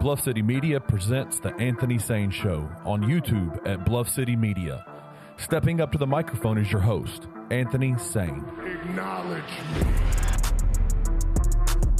Bluff City Media presents The Anthony Sain Show on YouTube at Bluff City Media. Stepping up to the microphone is your host, Anthony Sain. Acknowledge me.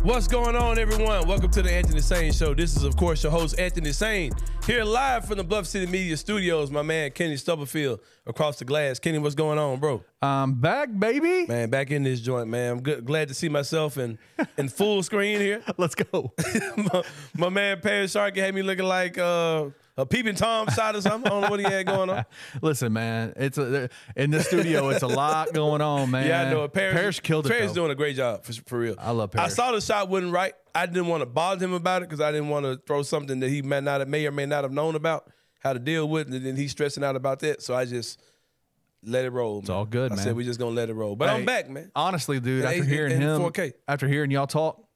What's going on, everyone? Welcome to the Anthony Sain Show. This is, of course, your host, Anthony Sain, here live from the Bluff City Media Studios. My man, Kenny Stubblefield, across the glass. Kenny, what's going on, bro? I'm back, baby. Man, back in this joint, man. I'm good, glad to see myself in, in full screen here. Let's go. my, my man, Paris Sharkey, had me looking like uh, a peeping Tom shot or something. I don't know what he had going on. Listen, man, it's a, in the studio. It's a lot going on, man. Yeah, I know. Paris, Paris killed it. Though. doing a great job for, for real. I love I saw the shot wasn't right. I didn't want to bother him about it because I didn't want to throw something that he may not have, may or may not have known about how to deal with, and then he's stressing out about that. So I just let it roll. It's all good, I man. said we're just gonna let it roll. But I'm back, man. Honestly, dude, after hearing him, 4K. after hearing y'all talk,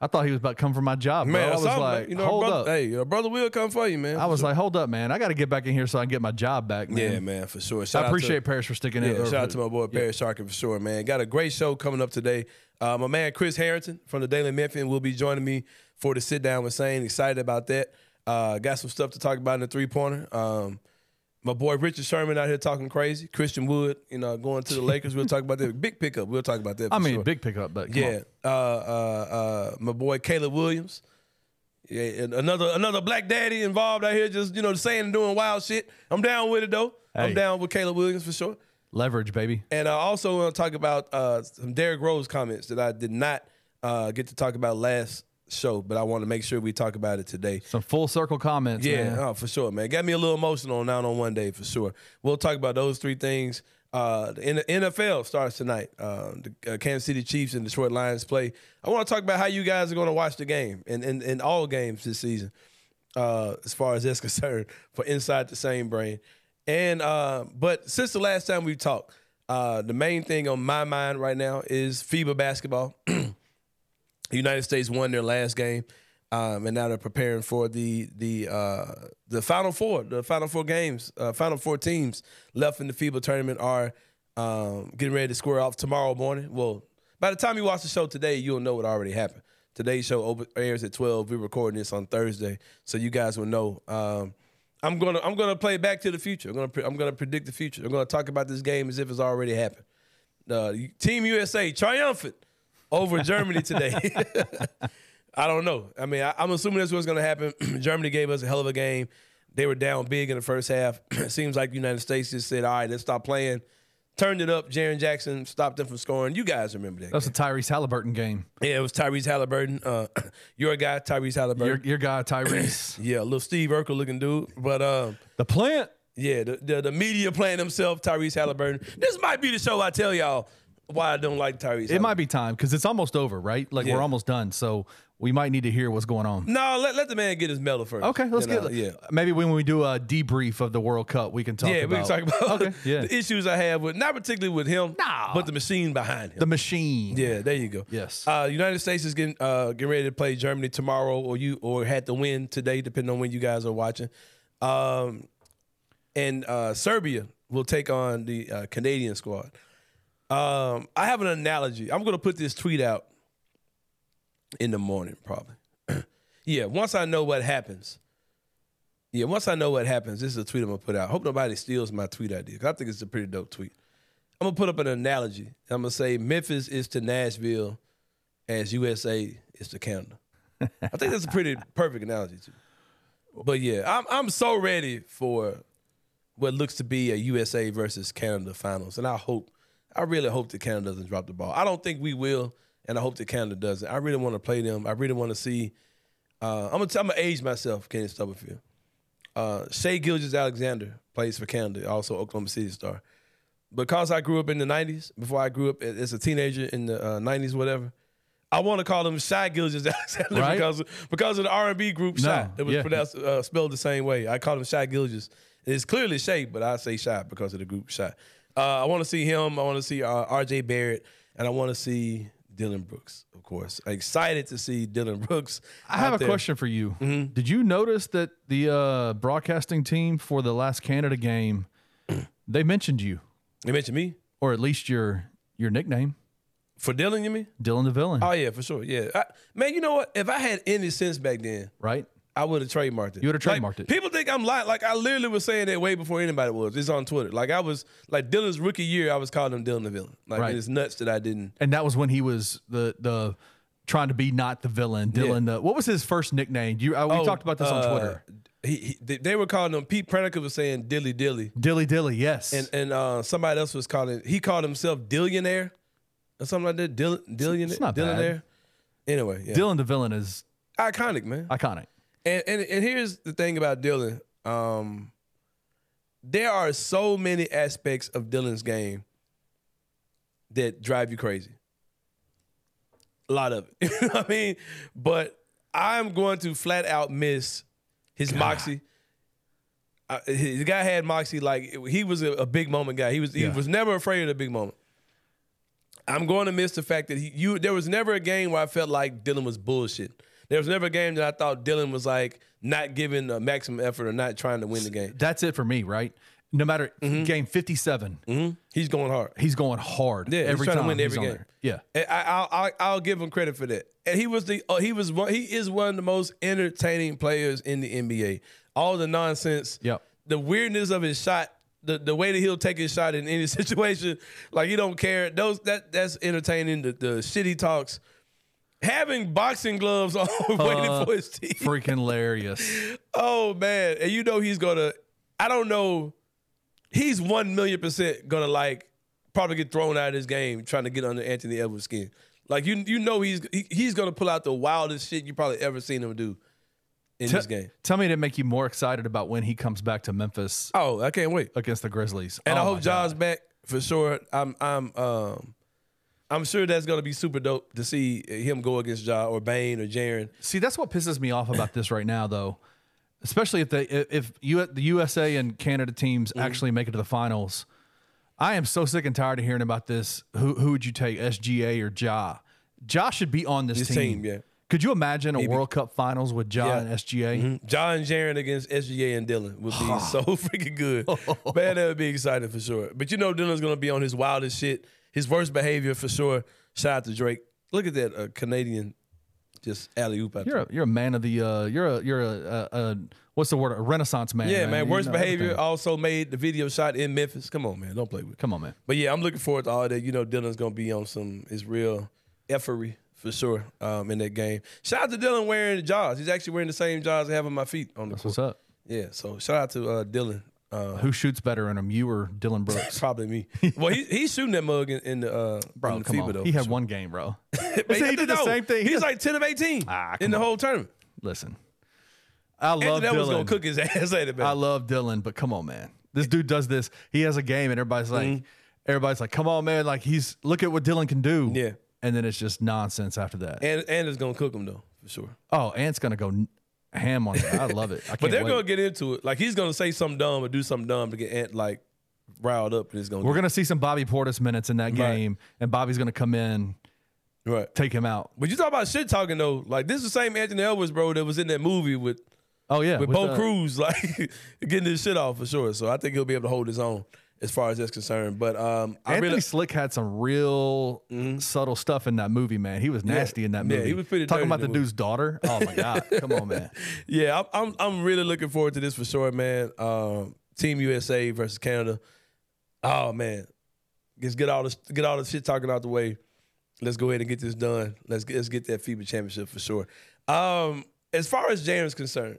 I thought he was about to come for my job, bro. Man, I was like, you know, hold brother, up. Hey, your brother will come for you, man. I was like, hold up, man. I got to get back in here so I can get my job back, man. yeah, man, for sure. Shout I out to- appreciate Paris for sticking in. Yeah, shout out to my boy Perry Sharkin for sure, man. Got a great show coming up today. Uh, my man Chris Herrington from the Daily Memphian will be joining me for the sit down with Sain. Excited about that. Uh, got some stuff to talk about in the three pointer. Um, my boy Richard Sherman out here talking crazy. Christian Wood, you know, going to the Lakers. We'll talk about that. Big pickup. We'll talk about that. I mean, sure. big pickup, but come Yeah. Uh, uh, uh, my boy Caleb Williams. Yeah, and another another black daddy involved out here, just you know, saying and doing wild shit. I'm down with it though. I'm down with Caleb Williams for sure. leverage, baby. And I also want to talk about uh, some Derrick Rose comments that I did not uh, get to talk about last show, but I want to make sure we talk about it today. Some full circle comments. Yeah, oh, for sure, man. Got me a little emotional on Now on One Day for sure. We'll talk about those three things. Uh, the NFL starts tonight. Uh, the uh, Kansas City Chiefs and Detroit Lions play. I want to talk about how you guys are going to watch the game and in, in, all games this season, uh, as far as that's concerned, for Inside the Sain Brain. And uh, but since the last time we talked, uh, the main thing on my mind right now is FIBA basketball. The United States won their last game, um, and now they're preparing for the the uh, the final four. The final four games, uh, final four teams left in the FIBA tournament are um, getting ready to square off tomorrow morning. Well, by the time you watch the show today, you'll know what already happened. Today's show airs at twelve. We're recording this on Thursday, so you guys will know. Um, I'm gonna I'm gonna play Back to the Future. I'm gonna pre- I'm gonna predict the future. I'm gonna talk about this game as if it's already happened. Uh, Team USA triumphant over Germany today. I don't know. I mean, I, I'm assuming that's what's going to happen. Germany gave us a hell of a game. They were down big in the first half. It seems like the United States just said, "All right, let's stop playing." Turned it up. Jaren Jackson stopped them from scoring. You guys remember that? That's a game. Tyrese Halliburton game. yeah, it was Tyrese Halliburton. Uh, your guy, Tyrese Your, Halliburton. your guy, Tyrese. yeah, a little Steve Urkel looking dude. But um, the plant. yeah, the, the the media playing himself, Tyrese Halliburton. This might be the show I tell y'all why I don't like Tyrese. It might be time because it's almost over, right? Like Yeah. we're almost done. So we might need to hear what's going on. No, let, let the man get his medal first. Okay, let's get know, yeah. Maybe when we do a debrief of the World Cup, we can talk yeah, about we can talk about Okay, yeah. the issues I have with not particularly with him, Nah. but the machine behind him. the machine. yeah, there you go. Yes. Uh, United States is getting uh, getting ready to play Germany tomorrow, or you or had to win today, depending on when you guys are watching. Um, and uh, Serbia will take on the uh, Canadian squad. Um, I have an analogy. I'm going to put this tweet out in the morning, probably. yeah, once I know what happens. Yeah, once I know what happens, this is a tweet I'm gonna put out. Hope nobody steals my tweet idea. 'cause I think it's a pretty dope tweet. I'm gonna put up an analogy. I'm gonna say Memphis is to Nashville as USA is to Canada. I think that's a pretty perfect analogy too. But yeah, I'm I'm so ready for what looks to be a USA versus Canada finals, and I hope, I really hope that Canada doesn't drop the ball. I don't think we will, and I hope that Canada doesn't. I really want to play them. I really want to see. Uh, I'm gonna I'm gonna age myself, Kenny Stubblefield. Uh, Shai Gilgeous Alexander plays for Canada, also Oklahoma City star. Because I grew up in the '90s, before I grew up as a teenager in the uh, '90s, whatever. I want to call him Shy Gilgeous Alexander Right. because because of the R&B group No, Shai. It was yeah. pronounced uh, spelled the same way. I call him Shy Gilgeous. It's clearly Shay, but I say Shy because of the group Shai. Uh, I want to see him. I want to see uh, R.J. Barrett, and I want to see Dillon Brooks, of course. excited to see Dillon Brooks. I have a there. question for you. Mm-hmm. Did you notice that the uh, broadcasting team for the last Canada game they mentioned you, They mentioned me or at least your your nickname, for Dillon. You mean? Dillon the villain, Oh yeah, for sure. Yeah, I, man. You know what? If I had any sense back then, right? I would have trademarked it. You would've Like, trademarked it. People think I'm lying. Like I literally was saying that way before anybody was. It's on Twitter. Like I was like Dillon's rookie year, I was calling him Dillon the villain. Like Right. it's nuts that I didn't. And that was when he was the the trying to be not the villain. Dillon. The, what was his first nickname? You uh, we Oh, talked about this on uh, Twitter. He, he, they- were calling him. Pete Pranica was saying Dilly Dilly, Dilly Dilly. Yes. and and uh, somebody else was calling. He called himself Dillionaire or something like that. Dill, Dillionaire. It's not bad. Dillionaire. Anyway, yeah. Dillon the villain is iconic man. iconic. And, and and here's the thing about Dillon. Um, there are so many aspects of Dillon's game that drive you crazy. A lot of it. You know what I mean? But I'm going to flat out miss his moxie. Uh, the guy had moxie like he was a, a big moment guy. He was he Yeah. was never afraid of the big moment. I'm going to miss the fact that he you there was never a game where I felt like Dillon was bullshit. There was never a game that I thought Dillon was like not giving a maximum effort or not trying to win the game. That's it for me, right? No matter Mm-hmm. game 57, He's going hard. he's going hard. Yeah, he's every trying to time win every game. there. Yeah. And I, I'll, I'll I'll give him credit for that. And he was the uh, he was one, he is one of the most entertaining players in the NBA. All the nonsense, Yep. the weirdness of his shot, the the way that he'll take his shot in any situation, like he don't care. Those that that's entertaining. The the shit he talks. Having boxing gloves on, waiting Uh, for his team. Freaking hilarious. Oh man, and you know he's gonna. I don't know. He's one million percent gonna like probably get thrown out of this game trying to get under Anthony Edwards' skin. Like you, you know he's he, he's gonna pull out the wildest shit you probably ever seen him do in this game. Tell me to make you more excited about when he comes back to Memphis Oh, I can't wait. against the Grizzlies. And Oh I hope God. back for sure. I'm I'm um I'm sure that's gonna be super dope to see him go against Ja or Bane or Jaren. See, that's what pisses me off about this right now, though. Especially if they if you the USA and Canada teams Mm-hmm. actually make it to the finals. I am so sick and tired of hearing about this. Who who would you take, SGA or Ja? Ja should be on this, This team. team, yeah. Could you imagine a World Cup finals with Ja Yeah. and SGA? John Jaren against SGA and Dillon would be so freaking good. Man, that would be exciting for sure. But you know Dillon's gonna be on his wildest shit, his worst behavior for sure. Shout out to Drake. Look at that uh, Canadian just alley oop out You're there. a, you're a man of the uh, you're a you're a, a, a what's the word a renaissance man. Yeah, man. You Worst know behavior. everything. Also made the video shot in Memphis. Come on, man. Don't play with. it. Come on, man. But yeah, I'm looking forward to all that. You know, Dillon's gonna be on some his real effery for sure um, in that game. Shout out to Dillon wearing the jaws. He's actually wearing the same jaws I have on my feet on the That's court. what's up. Yeah. So shout out to uh, Dillon. Uh, Who shoots better in them, you or Dillon Brooks? Probably me. Well, he, he's shooting that mug in, in the uh, Bro, in the come FIBA on. though. He had one game, bro. He did the no, same thing. He He's like ten of eighteen Ah, in come the whole tournament. Listen, I love Anthony Edwards Dillon. gonna cook his ass at it, man. I love Dillon, but come on, man. This dude does this. He has a game, and everybody's like, Mm-hmm. everybody's like, come on, man. Like he's look at what Dillon can do. Yeah. And then it's just nonsense after that. and and it's gonna cook him though for sure. oh, Ant's gonna go n- ham on it. I love it. I can't But they're wait. gonna get into it. Like he's gonna say something dumb or do something dumb to get Ant like riled up, and it's gonna We're gonna see some Bobby Portis minutes in that Right. game, and Bobby's gonna come in, right. take him out. But you talk about shit talking though. Like this is the same Anthony Edwards, bro, that was in that movie with Oh yeah, with, with, Bo uh, Cruz, like getting his shit off for sure. So I think he'll be able to hold his own as far as that's concerned. But um, I Anthony really Slick had some real subtle stuff in that movie, man. He was nasty in that Yeah, movie. he was pretty talking about the the dude's daughter. Oh my god, come on, man. Yeah, I'm, I'm I'm really looking forward to this for sure, man. Um, Team USA versus Canada. Oh man, just get all this get all the shit talking out the way. Let's go ahead and get this done. Let's get, let's get that FIBA championship for sure. Um, as far as Jaren's concerned,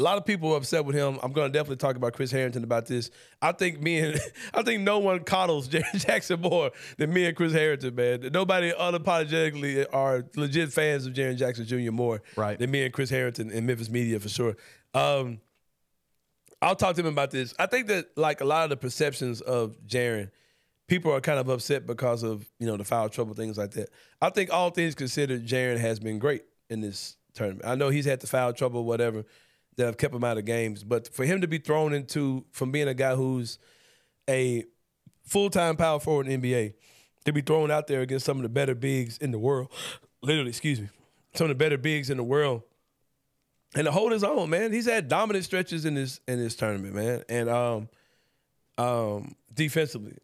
a lot of people are upset with him. I'm going to definitely talk about Chris Herrington about this. I think me and I think no one coddles Jaren Jackson more than me and Chris Herrington, man. Nobody unapologetically are legit fans of Jaren Jackson Jr. more Right. than me and Chris Herrington in Memphis media for sure. Um, I'll talk to him about this. I think that like a lot of the perceptions of Jaren, people are kind of upset because of you know the foul trouble things like that. I think all things considered, Jaren has been great in this tournament. I know he's had the foul trouble, whatever, that have kept him out of games. But for him to be thrown into from being a guy who's a full time power forward in NBA, to be thrown out there against some of the better bigs in the world, literally, excuse me, some of the better bigs in the world and to hold his own, man. He's had dominant stretches in this in this tournament, man. And um, um, defensively,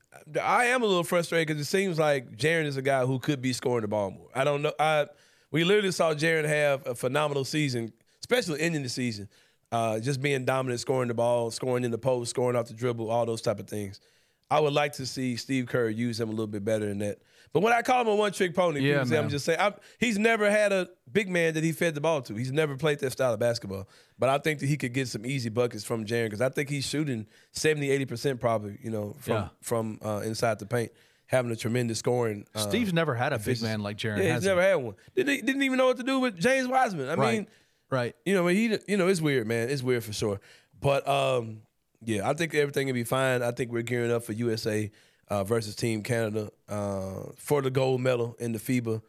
I am a little frustrated because it seems like Jaren is a guy who could be scoring the ball more. I don't know. I we literally saw Jaren have a phenomenal season, especially ending the season. Uh, just being dominant, scoring the ball, scoring in the post, scoring off the dribble, all those type of things. I would like to see Steve Kerr use him a little bit better than that. But when I call him a one trick pony, Yeah, say I'm just saying I'm, he's never had a big man that he fed the ball to. He's never played that style of basketball. But I think that he could get some easy buckets from Jaren because I think he's shooting 70, 80% probably, you know, from Yeah. from uh, inside the paint, having a tremendous scoring. Uh, Steve's never had a big man like Jaren. yeah, has he's never had one. Didn't, didn't even know what to do with James Wiseman. I Right. mean, right. you know, he, you know, it's weird, man. It's weird for sure. But um, yeah, I think everything will be fine. I think we're gearing up for USA uh, versus Team Canada uh, for the gold medal in the FIBA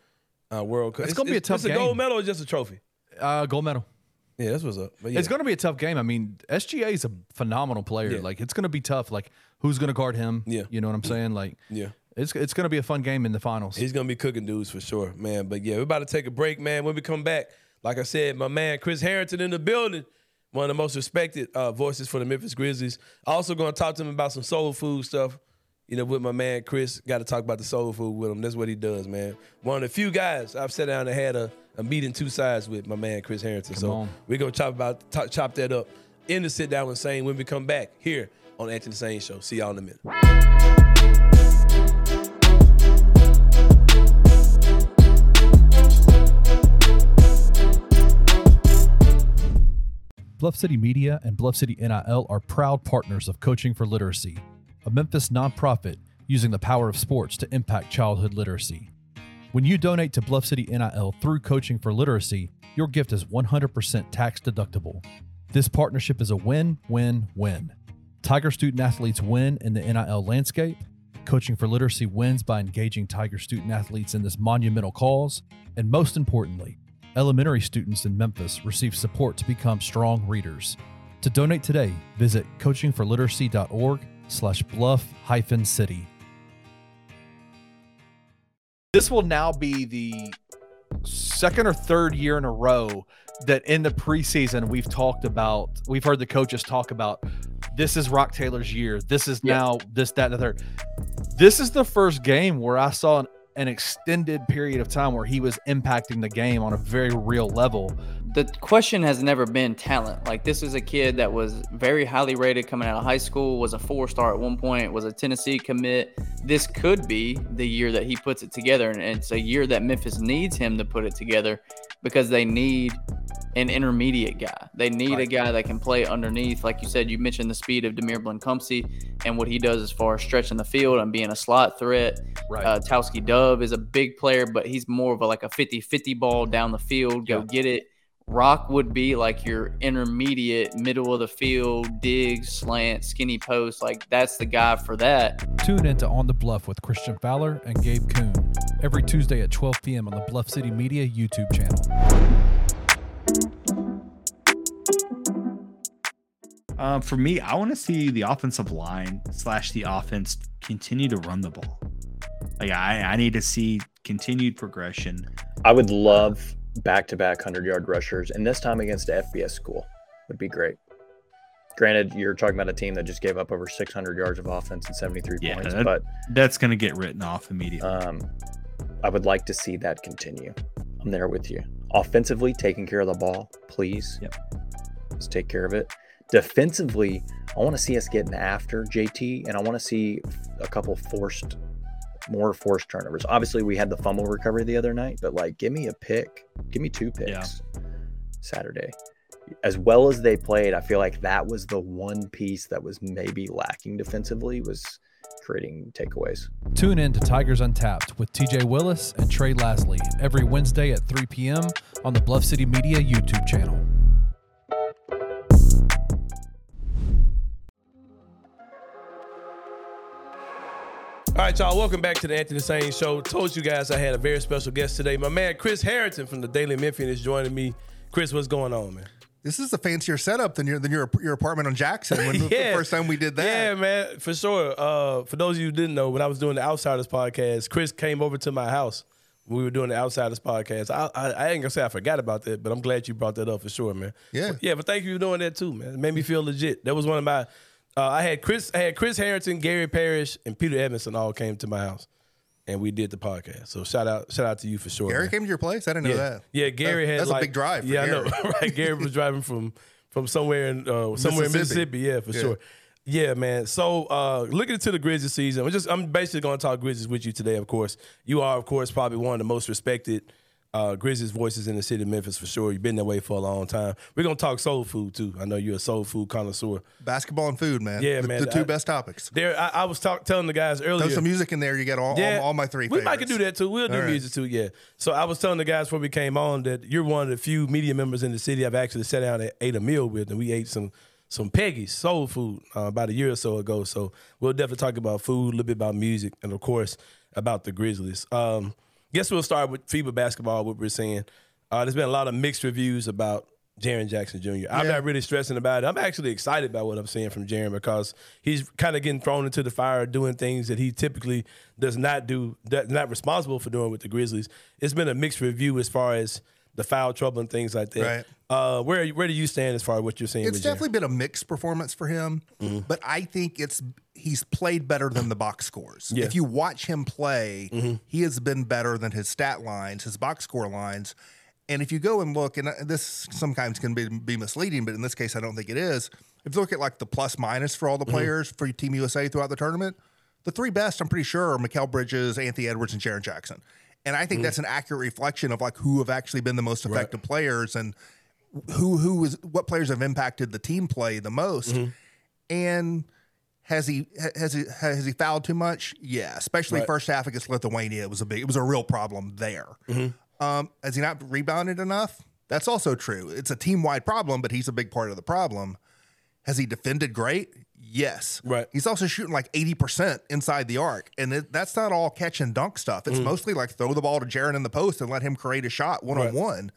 uh, World Cup. It's gonna be a tough It's a gold medal or just a trophy? Uh, gold medal. Yeah, that's what's up. But yeah. It's going to be a tough game. I mean, SGA is a phenomenal player. Yeah. Like, it's going to be tough. Like, who's going to guard him? Yeah. You know what I'm saying? Like, Yeah. it's it's going to be a fun game in the finals. He's gonna be cooking dudes for sure, man. But yeah, we're about to take a break, man. When we come back, like I said, my man Chris Herrington in the building, one of the most respected uh, voices for the Memphis Grizzlies. Also gonna talk to him about some soul food stuff. You know, with my man Chris, got to talk about the soul food with him. That's what he does, man. One of the few guys I've sat down and had a, a meeting two sides with my man Chris Herrington. so on. we're gonna chop about chop, chop that up in the sit down with Sain when we come back here on Anthony Sain Show. See y'all in a minute. Bluff City Media and Bluff City NIL are proud partners of Coaching for Literacy, a Memphis nonprofit using the power of sports to impact childhood literacy. When you donate to Bluff City NIL through Coaching for Literacy, your gift is 100% tax deductible. This partnership is a win win win. Tiger student athletes win in the NIL landscape. Coaching for Literacy wins by engaging Tiger student athletes in this monumental cause. And most importantly, elementary students in Memphis receive support to become strong readers. To donate today, visit coachingforliteracy.org slash bluff hyphen city. this will now be the second or third year in a row that in the preseason we've talked about we've heard the coaches talk about this is roc taylor's year this is now this that and the third this is the first game where i saw an, an extended period of time where he was impacting the game on a very real level the question has never been talent. Like this is a kid that was very highly rated coming out of high school, was a four star at one point, was a Tennessee commit. This could be the year that he puts it together, and it's a year that Memphis needs him to put it together because they need an intermediate guy. They need a guy that can play underneath. Like you said, you mentioned the speed of DeMeer Blankumsee and what he does as far as stretching the field and being a slot threat. Right. Uh, Tauskie Dove is a big player, but he's more of a like a 50-50 ball down the field. Go Yeah. get it. Roc would be like your intermediate, middle of the field, dig, slant, skinny post. Like that's the guy for that. Tune in to On the Bluff with Christian Fowler and Gabe Kuhn every Tuesday at 12 p.m. on the Bluff City Media YouTube channel. Um, for me, I want to see the offensive line slash the offense continue to run the ball. Like I, I need to see continued progression. I would love back to back 100 yard rushers, and this time against a FBS school would be great. Granted, you're talking about a team that just gave up over 600 yards of offense and 73 Yeah, points, that- but That's going to get written off immediately. um, I would like to see that continue. I'm there with you. Offensively, taking care of the ball, please. Yep. Let's take care of it. Defensively, I want to see us getting after JT, and I want to see a couple forced, more forced turnovers. Obviously, we had the fumble recovery the other night, but like, give me a pick, give me two picks Yeah. Saturday. As well as they played, I feel like that was the one piece that was maybe lacking defensively was creating takeaways. Tune in to Tigers Untapped with TJ Willis and Trey Lasley every Wednesday at 3 p.m. on the Bluff City Media YouTube channel. All right, y'all. Welcome back to the Anthony Sain Show. Told you guys I had a very special guest today. My man Chris Herrington from the Daily Memphian is joining me. Chris, what's going on, man? This is a fancier setup than your than your your apartment on Jackson. When the Yeah. first time we did that, Yeah, man, for sure. Uh, for those of you who didn't know, when I was doing the Outsiders podcast, Chris came over to my house. We were doing the Outsiders podcast. I, I, I ain't gonna say I forgot about that, but I'm glad you brought that up for sure, man. Yeah. yeah. But thank you for doing that too, man. It made me feel legit. That was one of my. Uh, I had Chris, I had Chris Herrington, Gary Parrish, and Peter Edmondson all came to my house. and we did the podcast. So shout out, shout out to you for sure. Gary man. came to your place. I didn't know yeah. that. Yeah, Gary That- had that's a big drive. For yeah, Gary. I know. right, Gary was driving from from somewhere in uh, somewhere in Mississippi. Mississippi. Yeah, for Yeah. sure. Yeah, man. So uh, looking into the Grizzlies season, I'm just I'm basically going to talk Grizzlies with you today. Of course, you are of course probably one of the most respected uh, Grizzlies voices in the city of Memphis for sure. You've been that way for a long time. We're gonna talk soul food too. I know you're a soul food connoisseur. Basketball and food, man. Yeah, the, man. The two I- best topics. There, I, I was talk, telling the guys earlier. Throw some music in there. You get all, all, all my three. We might could do that too. We'll do right. music too. Yeah. So I was telling the guys before we came on that you're one of the few media members in the city I've actually sat down and ate a meal with, and we ate some some Peggy's soul food uh, about a year or so ago. So we'll definitely talk about food, a little bit about music, and of course about the Grizzlies. Um, guess we'll start with FIBA basketball. What we're saying. Uh, there's been a lot of mixed reviews about Jaren Jackson Jr. I'm Yeah. not really stressing about it. I'm actually excited about what I'm seeing from Jaren because he's kind of getting thrown into the fire, doing things that he typically does not do, that's not responsible for doing with the Grizzlies. It's been a mixed review as far as the foul trouble and things like that. Right. Uh, where where do you stand as far as what you're seeing? It's definitely been a mixed performance for him, mm-hmm. but I think it's he's played better than the box scores. Yeah. If you watch him play, mm-hmm. he has been better than his stat lines, his box score lines. And if you go and look, and uh, this sometimes can be, be misleading, but in this case, I don't think it is. If you look at like the plus minus for all the mm-hmm. players for Team USA throughout the tournament, the three best, I'm pretty sure, are Mikal Bridges, Anthony Edwards, and Jaren Jackson. And I think mm. that's an accurate reflection of like who have actually been the most effective players and who who is what players have impacted the team play the most. Mm-hmm. And has he has he has he fouled too much? Yeah, especially Right. first half against Lithuania. It was a big it was a real problem there. Mm-hmm. Um, has he not rebounded enough? That's also true. It's a team wide problem, but he's a big part of the problem. Has he defended great? Yes. Right. He's also shooting like 80% inside the arc. And it, that's not all catch and dunk stuff. It's mostly like throw the ball to Jaren in the post and let him create a shot one on one.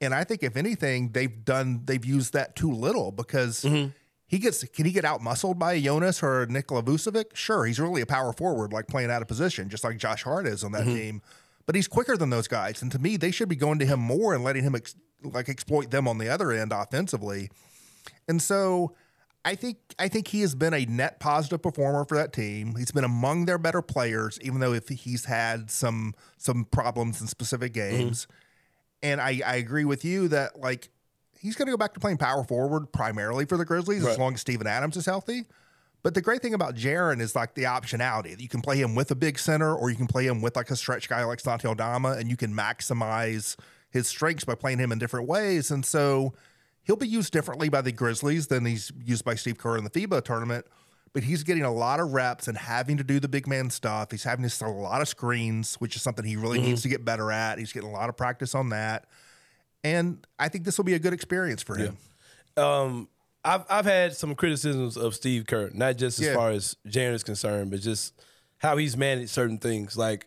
And I think if anything, they've done they've used that too little because Mm-hmm. he gets can he get out muscled by a Jonas or Nikola Vucevic? Sure, he's really a power forward, like playing out of position, just like Josh Hart is on that Mm-hmm. team. But he's quicker than those guys, and to me, they should be going to him more and letting him ex- like exploit them on the other end offensively. And so I think I think he has been a net positive performer for that team. He's been among their better players, even though if he's had some some problems in specific mm-hmm. games. And I, I agree with you that like he's going to go back to playing power forward primarily for the Grizzlies as long as Steven Adams is healthy. But the great thing about Jaren is like the optionality. that You can play him with a big center, or you can play him with like a stretch guy like Santi Aldama, and you can maximize his strengths by playing him in different ways. And so he'll be used differently by the Grizzlies than he's used by Steve Kerr in the FIBA tournament. But he's getting a lot of reps and having to do the big man stuff. He's having to sell a lot of screens, which is something he really needs to get better at. He's getting a lot of practice on that. And I think this will be a good experience for him. um, I've I've had some criticisms of Steve Kerr, not just as Yeah. far as Jaren is concerned, but just how he's managed certain things. Like,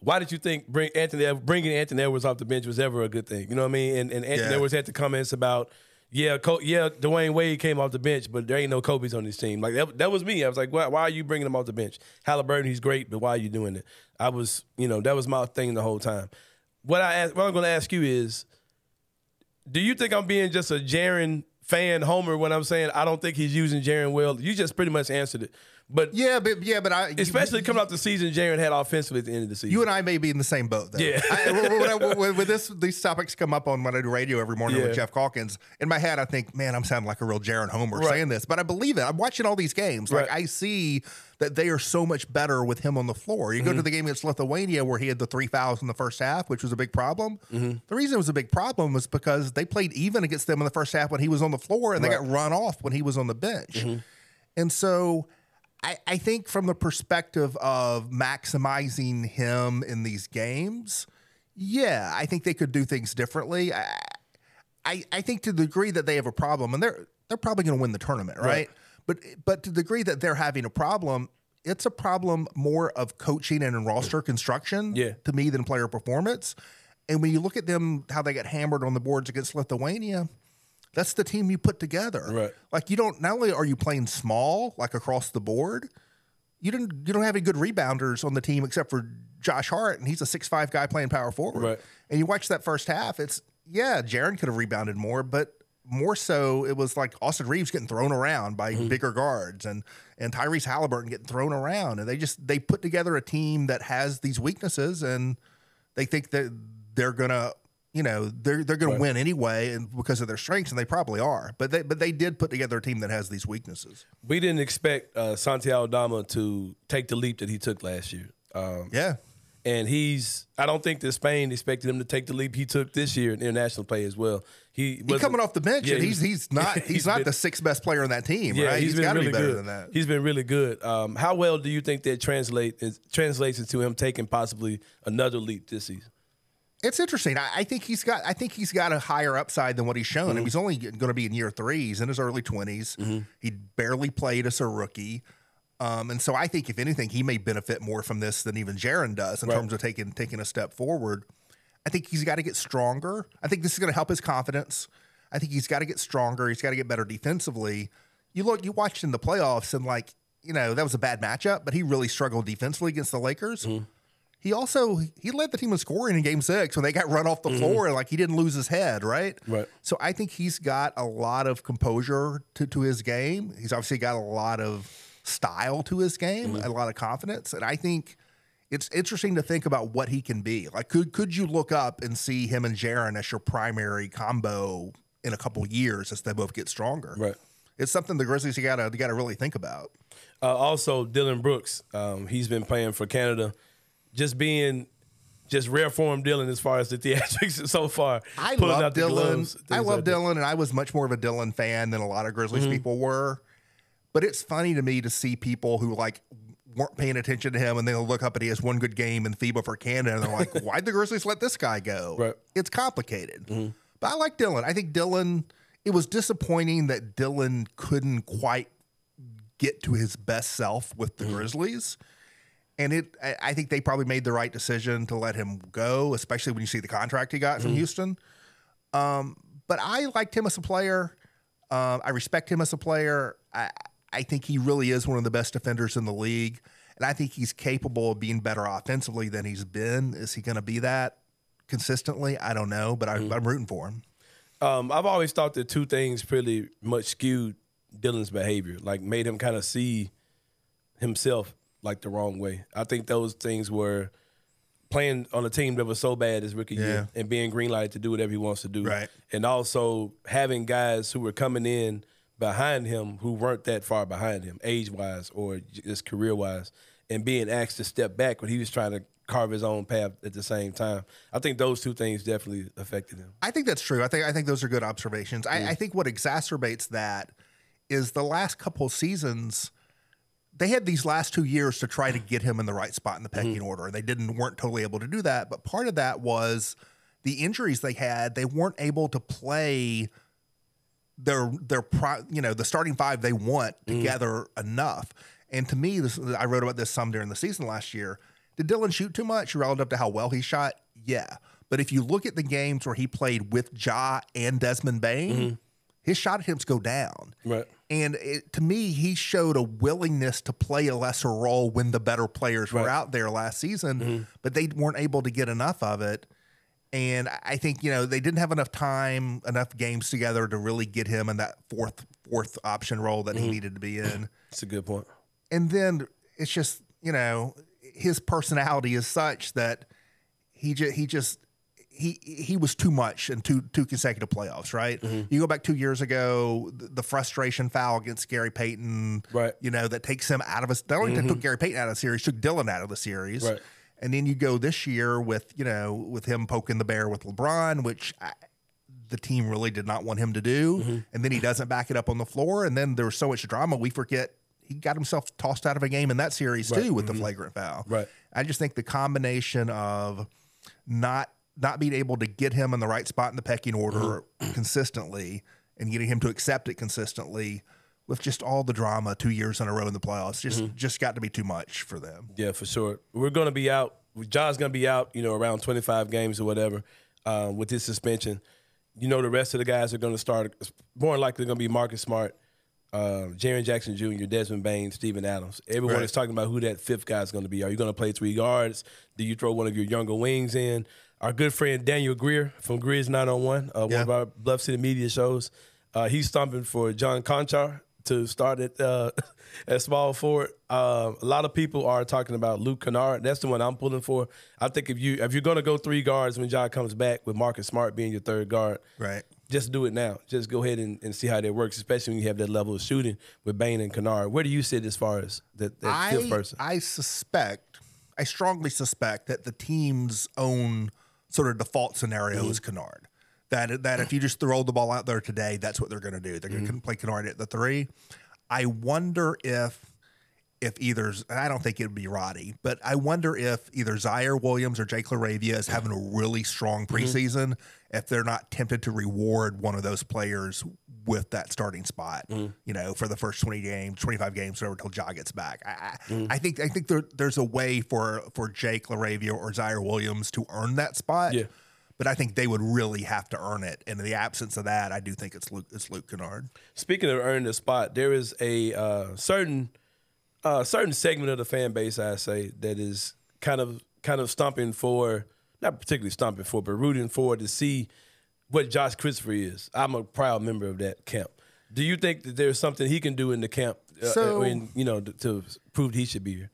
why did you think bring Anthony bringing Anthony Edwards off the bench was ever a good thing? You know what I mean? And, and Anthony Yeah. Edwards had the comments about. Yeah, Co- yeah, Dwyane Wade came off the bench, but there ain't no Kobe's on this team. Like that, that was me. I was like, why, why are you bringing him off the bench? Halliburton, he's great, but why are you doing it? I was, you know, that was my thing the whole time. What I ask, what I'm going to ask you is, do you think I'm being just a Jaren fan homer when I'm saying I don't think he's using Jaren well? You just pretty much answered it. But Yeah, but yeah, but I especially you, coming off the season, Jaren had offensively at the end of the season. You and I may be in the same boat, though. Yeah. I, when, I- when- when this these topics come up on when I do radio every morning Yeah. with Geoff Calkins, in my head I think, man, I'm sounding like a real Jaren Homer Right. saying this, but I believe it. I'm watching all these games. Like I see that they are so much better with him on the floor. You go Mm-hmm. to the game against Lithuania where he had the three fouls in the first half, which was a big problem. Mm-hmm. The reason it was a big problem was because they played even against them in the first half when he was on the floor, and they Right. Mm-hmm. got run off when he was on the bench. And so I, I think from the perspective of maximizing him in these games, yeah, I think they could do things differently. I, I, I think to the degree that they have a problem, and they're they're probably going to win the tournament, right? Right. But but to the degree that they're having a problem, it's a problem more of coaching and roster construction Yeah. to me than player performance. And when you look at them, how they got hammered on the boards against Lithuania, that's the team you put together. Right. Like you don't not only are you playing small, like across the board, you didn't you don't have any good rebounders on the team except for Josh Hart, and he's a six five guy playing power forward. Right. And you watch that first half, it's yeah, Jaren could have rebounded more, but more so it was like Austin Reaves getting thrown around by mm-hmm. bigger guards and and Tyrese Halliburton getting thrown around and they just they put together a team that has these weaknesses and they think that they're gonna you know they're they're gonna win anyway and because of their strengths and they probably are but they but they did put together a team that has these weaknesses We didn't expect uh, Santiago Aldama to take the leap that he took last year. Um, yeah and he's I don't think that Spain expected him to take the leap he took this year in international play as well. He he's coming off the bench Yeah, and he's he's not he's, he's not been- the sixth best player on that team Yeah, right he's been got to really be better good. than that He's been really good. Um, how well do you think that translate is, translates into him taking possibly another leap this season? It's interesting. I, I think he's got. I think he's got a higher upside than what he's shown. Mm-hmm. And he's only going to be in year three. He's in his early 20s He barely played as a rookie, um, and so I think if anything, he may benefit more from this than even Jaren does in Right. terms of taking taking a step forward. I think he's got to get stronger. I think this is going to help his confidence. I think he's got to get stronger. He's got to get better defensively. You look, you watched in the playoffs, and like you know that was a bad matchup, but he really struggled defensively against the Lakers. He also he led the team in scoring in Game Six when they got run off the floor, and like he didn't lose his head, right? Right. So I think he's got a lot of composure to, to his game. He's obviously got a lot of style to his game, a lot of confidence, and I think it's interesting to think about what he can be. Like, could could you look up and see him and Jaren as your primary combo in a couple years as they both get stronger? Right. It's something the Grizzlies you gotta you gotta really think about. Uh, also, Dillon Brooks, um, he's been playing for Canada, just being just rare form Dillon as far as the theatrics so far. I love Dillon. gloves, I love like. Dillon, and I was much more of a Dillon fan than a lot of Grizzlies Mm-hmm. people were. But it's funny to me to see people who like weren't paying attention to him, and they'll look up and he has one good game in FIBA for Canada, and they're like, "Why'd the Grizzlies let this guy go?" Right. Mm-hmm. It's complicated. But I like Dillon. I think Dillon. It was disappointing that Dylan couldn't quite get to his best self with Mm-hmm. the Grizzlies. And it, I- think they probably made the right decision to let him go, especially when you see the contract he got from Houston. Um, but I liked him as a player. Um, I respect him as a player. I, I think he really is one of the best defenders in the league, and I think he's capable of being better offensively than he's been. Is he going to be that consistently? I don't know, but I, Mm-hmm. I'm rooting for him. Um, I've always thought that two things pretty much skewed Dillon's behavior, like made him kind of see himself like the wrong way. I think those things were playing on a team that was so bad as rookie Yeah. year and being greenlighted to do whatever he wants to do. Right. And also having guys who were coming in behind him who weren't that far behind him, age wise or just career wise, and being asked to step back when he was trying to carve his own path at the same time. I think those two things definitely affected him. I think that's true. I think I think those are good observations. I, I think what exacerbates that is the last couple seasons. They had these last two years to try to get him in the right spot in the hmm. pecking order, and they didn't weren't totally able to do that. But part of that was the injuries they had. They weren't able to play their their pri- you know the starting five they want hmm. together enough. And to me, this, I wrote about this some during the season last year. Did Dillon shoot too much relative to how well he shot? Yeah. But if you look at the games where he played with Ja and Desmond Bane, hmm. his shot attempts go down. Right. And it, to me, he showed a willingness to play a lesser role when the better players were out there last season, mm-hmm. but they weren't able to get enough of it. And I- I think you know they didn't have enough time, enough games together to really get him in that fourth fourth option role that he mm-hmm. needed to be in. It's a good point. And then it's just you know his personality is such that he just he just he he was too much in two two consecutive playoffs, right? Mm-hmm. You go back two years ago, the, the frustration foul against Gary Payton, Right. You know that takes him out of us. Not only took Gary Payton out of the series, took Dillon out of the series, Right. And then you go this year with you know with him poking the bear with LeBron, which. I, the team really did not want him to do, Mm-hmm. and then he doesn't back it up on the floor, and then there was so much drama. We forget he got himself tossed out of a game in that series too with the flagrant foul. Mm-hmm. Right. I just think the combination of not not being able to get him in the right spot in the pecking order Mm-hmm. consistently and getting him to accept it consistently with just all the drama two years in a row in the playoffs just Mm-hmm. just got to be too much for them. Yeah, for sure. We're going to be out. John's going to be out, you know, around 25 games or whatever um, with his suspension. You know, the rest of the guys are going to start, more likely going to be Marcus Smart, uh, Jaren Jackson Jr., Desmond Bane, Steven Adams. Everyone Right. is talking about who that fifth guy is going to be. Are you going to play three guards? Do you throw one of your younger wings in? Our good friend Daniel Greer from Greer's 901, uh, one Yeah. of our Bluff City media shows, Uh, he's stumping for John Konchar to start at uh, at small forward. Uh, a lot of people are talking about Luke Kennard. That's the one I'm pulling for. I think if you if you're going to go three guards when John comes back with Marcus Smart being your third guard, Right. just do it now. Just go ahead and, and see how that works, especially when you have that level of shooting with Bane and Kennard. Where do you sit as far as that, that fifth person? I suspect, I strongly suspect that the team's own sort of default scenario is Mm-hmm. Kennard. That that if you just throw the ball out there today, that's what they're going to do. They're going Mm-hmm. to play Kennard at the three. I wonder if if either I don't think it would be Roddy, but I wonder if either Ziaire Williams or Jake LaRavia is having a really strong Mm-hmm. preseason. If they're not tempted to reward one of those players with that starting spot, Mm-hmm. you know, for the first twenty games, twenty five games, whatever, until Ja gets back. I, I, Mm-hmm. I think I think there, there's a way for for Jake LaRavia or Ziaire Williams to earn that spot. Yeah. But I think they would really have to earn it, and in the absence of that, I do think it's Luke. It's Luke Kennard. Speaking of earning the spot, there is a uh, certain uh, certain segment of the fan base, I say, that is kind of kind of stomping for, not particularly stomping for, but rooting for to see what Josh Christopher is. I'm a proud member of that camp. Do you think that there's something he can do in the camp, uh, So- in, you know, to, to prove he should be here?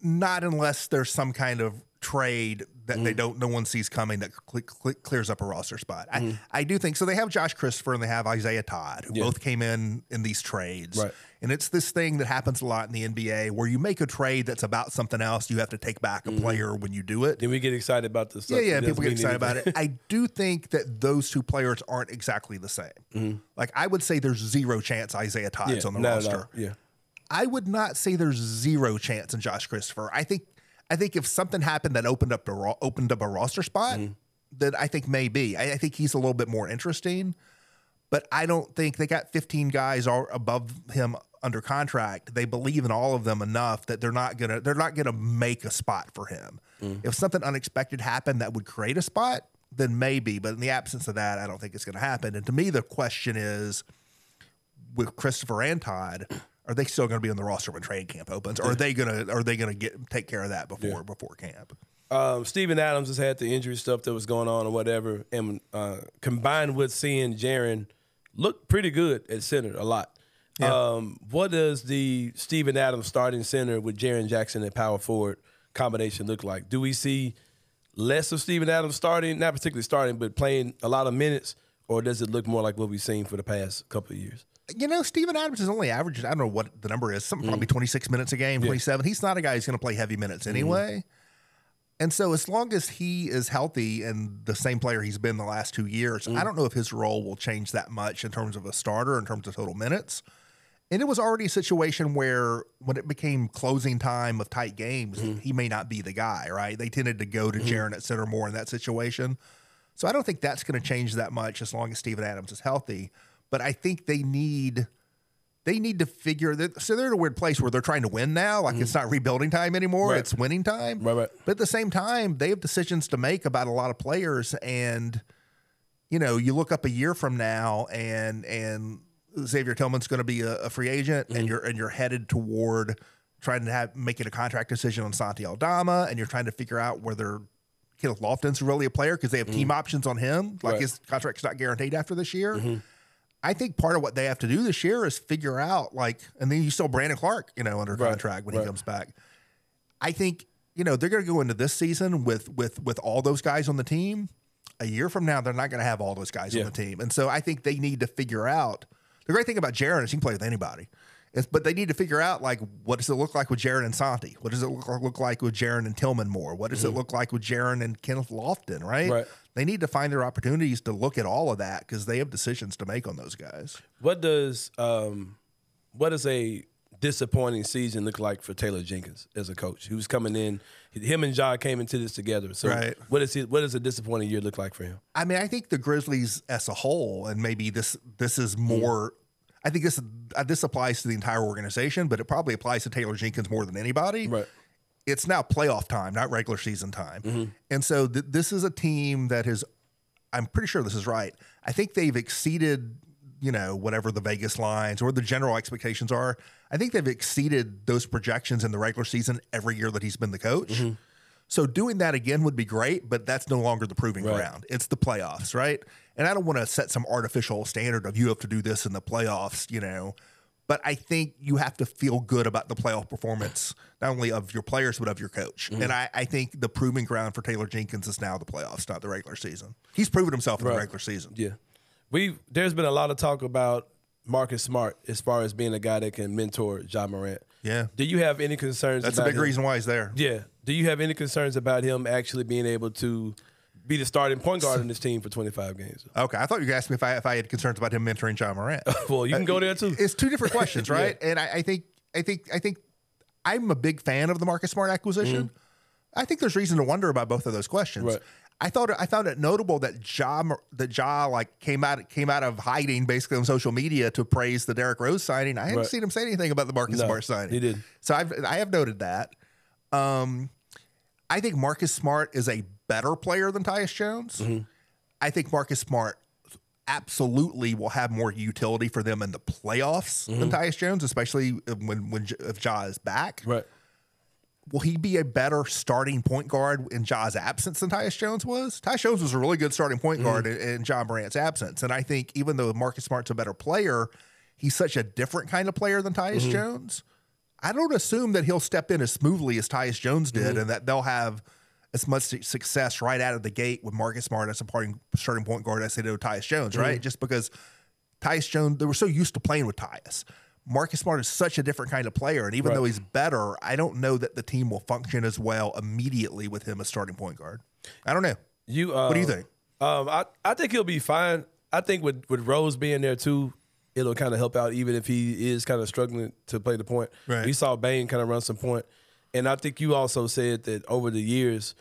not unless there's some kind of trade that Mm-hmm. they don't no one sees coming that cle cle clears up a roster spot. Mm-hmm. I, I do think so. They have Josh Christopher and they have Isaiah Todd, who Yeah. both came in in these trades. Right. And it's this thing that happens a lot in the NBA where you make a trade that's about something else. You have to take back a player when you do it. Then we get excited about this. Yeah, yeah, people get excited about it. I do think that those two players aren't exactly the same. Like I would say there's zero chance Isaiah Todd's Mm-hmm. Yeah, on the no, no, roster. yeah. I would not say there's zero chance in Josh Christopher. I think I think if something happened that opened up the opened up a roster spot, Mm-hmm. then I think maybe. I, I think he's a little bit more interesting. But I don't think they got 15 guys all above him under contract. They believe in all of them enough that they're not gonna they're not gonna make a spot for him. Mm. If something unexpected happened that would create a spot, then maybe. But in the absence of that, I don't think it's gonna happen. And to me, the question is with Christopher and Todd, are they still going to be on the roster when training camp opens? Or are they going to are they going to get take care of that before before camp? um, Steven Adams has had the injury stuff that was going on or whatever, and uh, combined with seeing Jaren look pretty good at center a lot. Um, what does the Steven Adams starting center with Jaren Jackson at power forward combination look like? Do we see less of Steven Adams starting, not particularly starting, but playing a lot of minutes, or does it look more like what we've seen for the past couple of years? You know, Steven Adams is only averaging, I don't know what the number is, something probably mm. 26 minutes a game, 27. He's not a guy who's going to play heavy minutes mm-hmm. anyway. And so as long as he is healthy and the same player he's been the last two years, I mm. don't know if his role will change that much in terms of a starter, in terms of total minutes. And it was already a situation where when it became closing time of tight games, mm-hmm. he may not be the guy, right? They tended to go to mm-hmm. Jaren at center more in that situation. So I don't think that's going to change that much as long as Steven Adams is healthy. But I think they need they need to figure that so they're in a weird place where they're trying to win now. Like it's mm. not rebuilding time anymore. Right. It's winning time. Right, right. But at the same time, they have decisions to make about a lot of players and you know, you look up a year from now and and Xavier Tillman's going to be a, a free agent and mm-hmm. you're and you're headed toward trying to have making a contract decision on Santi Aldama and you're trying to figure out whether Kenneth Lofton's really a player because they have team mm. options on him. Like Right. his contract's not guaranteed after this year. Mm-hmm. I think part of what they have to do this year is figure out like, and then you still Brandon Clarke, you know, under Right, contract when right. he comes back. I think you know they're going to go into this season with with with all those guys on the team. A year from now, they're not going to have all those guys Yeah. on the team, and so I think they need to figure out. The great thing about Jaren is he can play with anybody. It's, but they need to figure out like what does it look like with Jaren and Santi? What does it look, look like with Jaren and Tillman Moore? What does it look like with Jaren and Kenneth Lofton? Right? Mm-hmm. Right. They need to find their opportunities to look at all of that because they have decisions to make on those guys. What does um, what does a disappointing season look like for Taylor Jenkins as a coach? He was coming in? Him and Ja came into this together. So Right. what is it? What does a disappointing year look like for him? I mean, I think the Grizzlies as a whole, and maybe this this is more. I think this uh, this applies to the entire organization, but it probably applies to Taylor Jenkins more than anybody. Right. It's now playoff time, not regular season time, and so th- this is a team that has. I'm pretty sure this is right. I think they've exceeded, you know, whatever the Vegas lines or the general expectations are. I think they've exceeded those projections in the regular season every year that he's been the coach. So doing that again would be great, but that's no longer the proving Right. ground. It's the playoffs, right? And I don't want to set some artificial standard of you have to do this in the playoffs, you know. But I think you have to feel good about the playoff performance, not only of your players, but of your coach. Mm-hmm. And I, I think the proving ground for Taylor Jenkins is now the playoffs, not the regular season. He's proven himself in the regular season. Yeah, we there's been a lot of talk about Marcus Smart as far as being a guy that can mentor Ja Morant. Yeah. Do you have any concerns? That's a big him? reason why he's there. Yeah. Do you have any concerns about him actually being able to be the starting point guard in this team for 25 games? Okay, I thought you asked me if I if I had concerns about him mentoring Ja Morant. Well, you can go there too. it's two different questions, right? And I, I think I think I think I'm a big fan of the Marcus Smart acquisition. Mm-hmm. I think there's reason to wonder about both of those questions. Right. I thought I found it notable that Ja that Ja like came out came out of hiding basically on social media to praise the Derrick Rose signing. I haven't Right. seen him say anything about the Marcus No, Smart signing. he didn't. So I've I have noted that. Um, I think Marcus Smart is a better player than Tyus Jones. Mm-hmm. I think Marcus Smart absolutely will have more utility for them in the playoffs than Tyus Jones, especially when when if Ja is back. Right. Will he be a better starting point guard in Ja's absence than Tyus Jones was? Tyus Jones was a really good starting point guard mm. in, in Ja Morant's absence, and I think even though Marcus Smart's a better player, he's such a different kind of player than Tyus mm-hmm. Jones. I don't assume that he'll step in as smoothly as Tyus Jones did, mm-hmm. and that they'll have as much success right out of the gate with Marcus Smart as a parting, starting point guard as they did with Tyus Jones, mm-hmm. right? Just because Tyus Jones, they were so used to playing with Tyus. Marcus Smart is such a different kind of player, and even Right. though he's better, I don't know that the team will function as well immediately with him as starting point guard. I don't know. You. Uh, What do you think? Um, I I think he'll be fine. I think with with Rose being there too, it'll kind of help out even if he is kind of struggling to play the point. Right. We saw Bane kind of run some point, and I think you also said that over the years,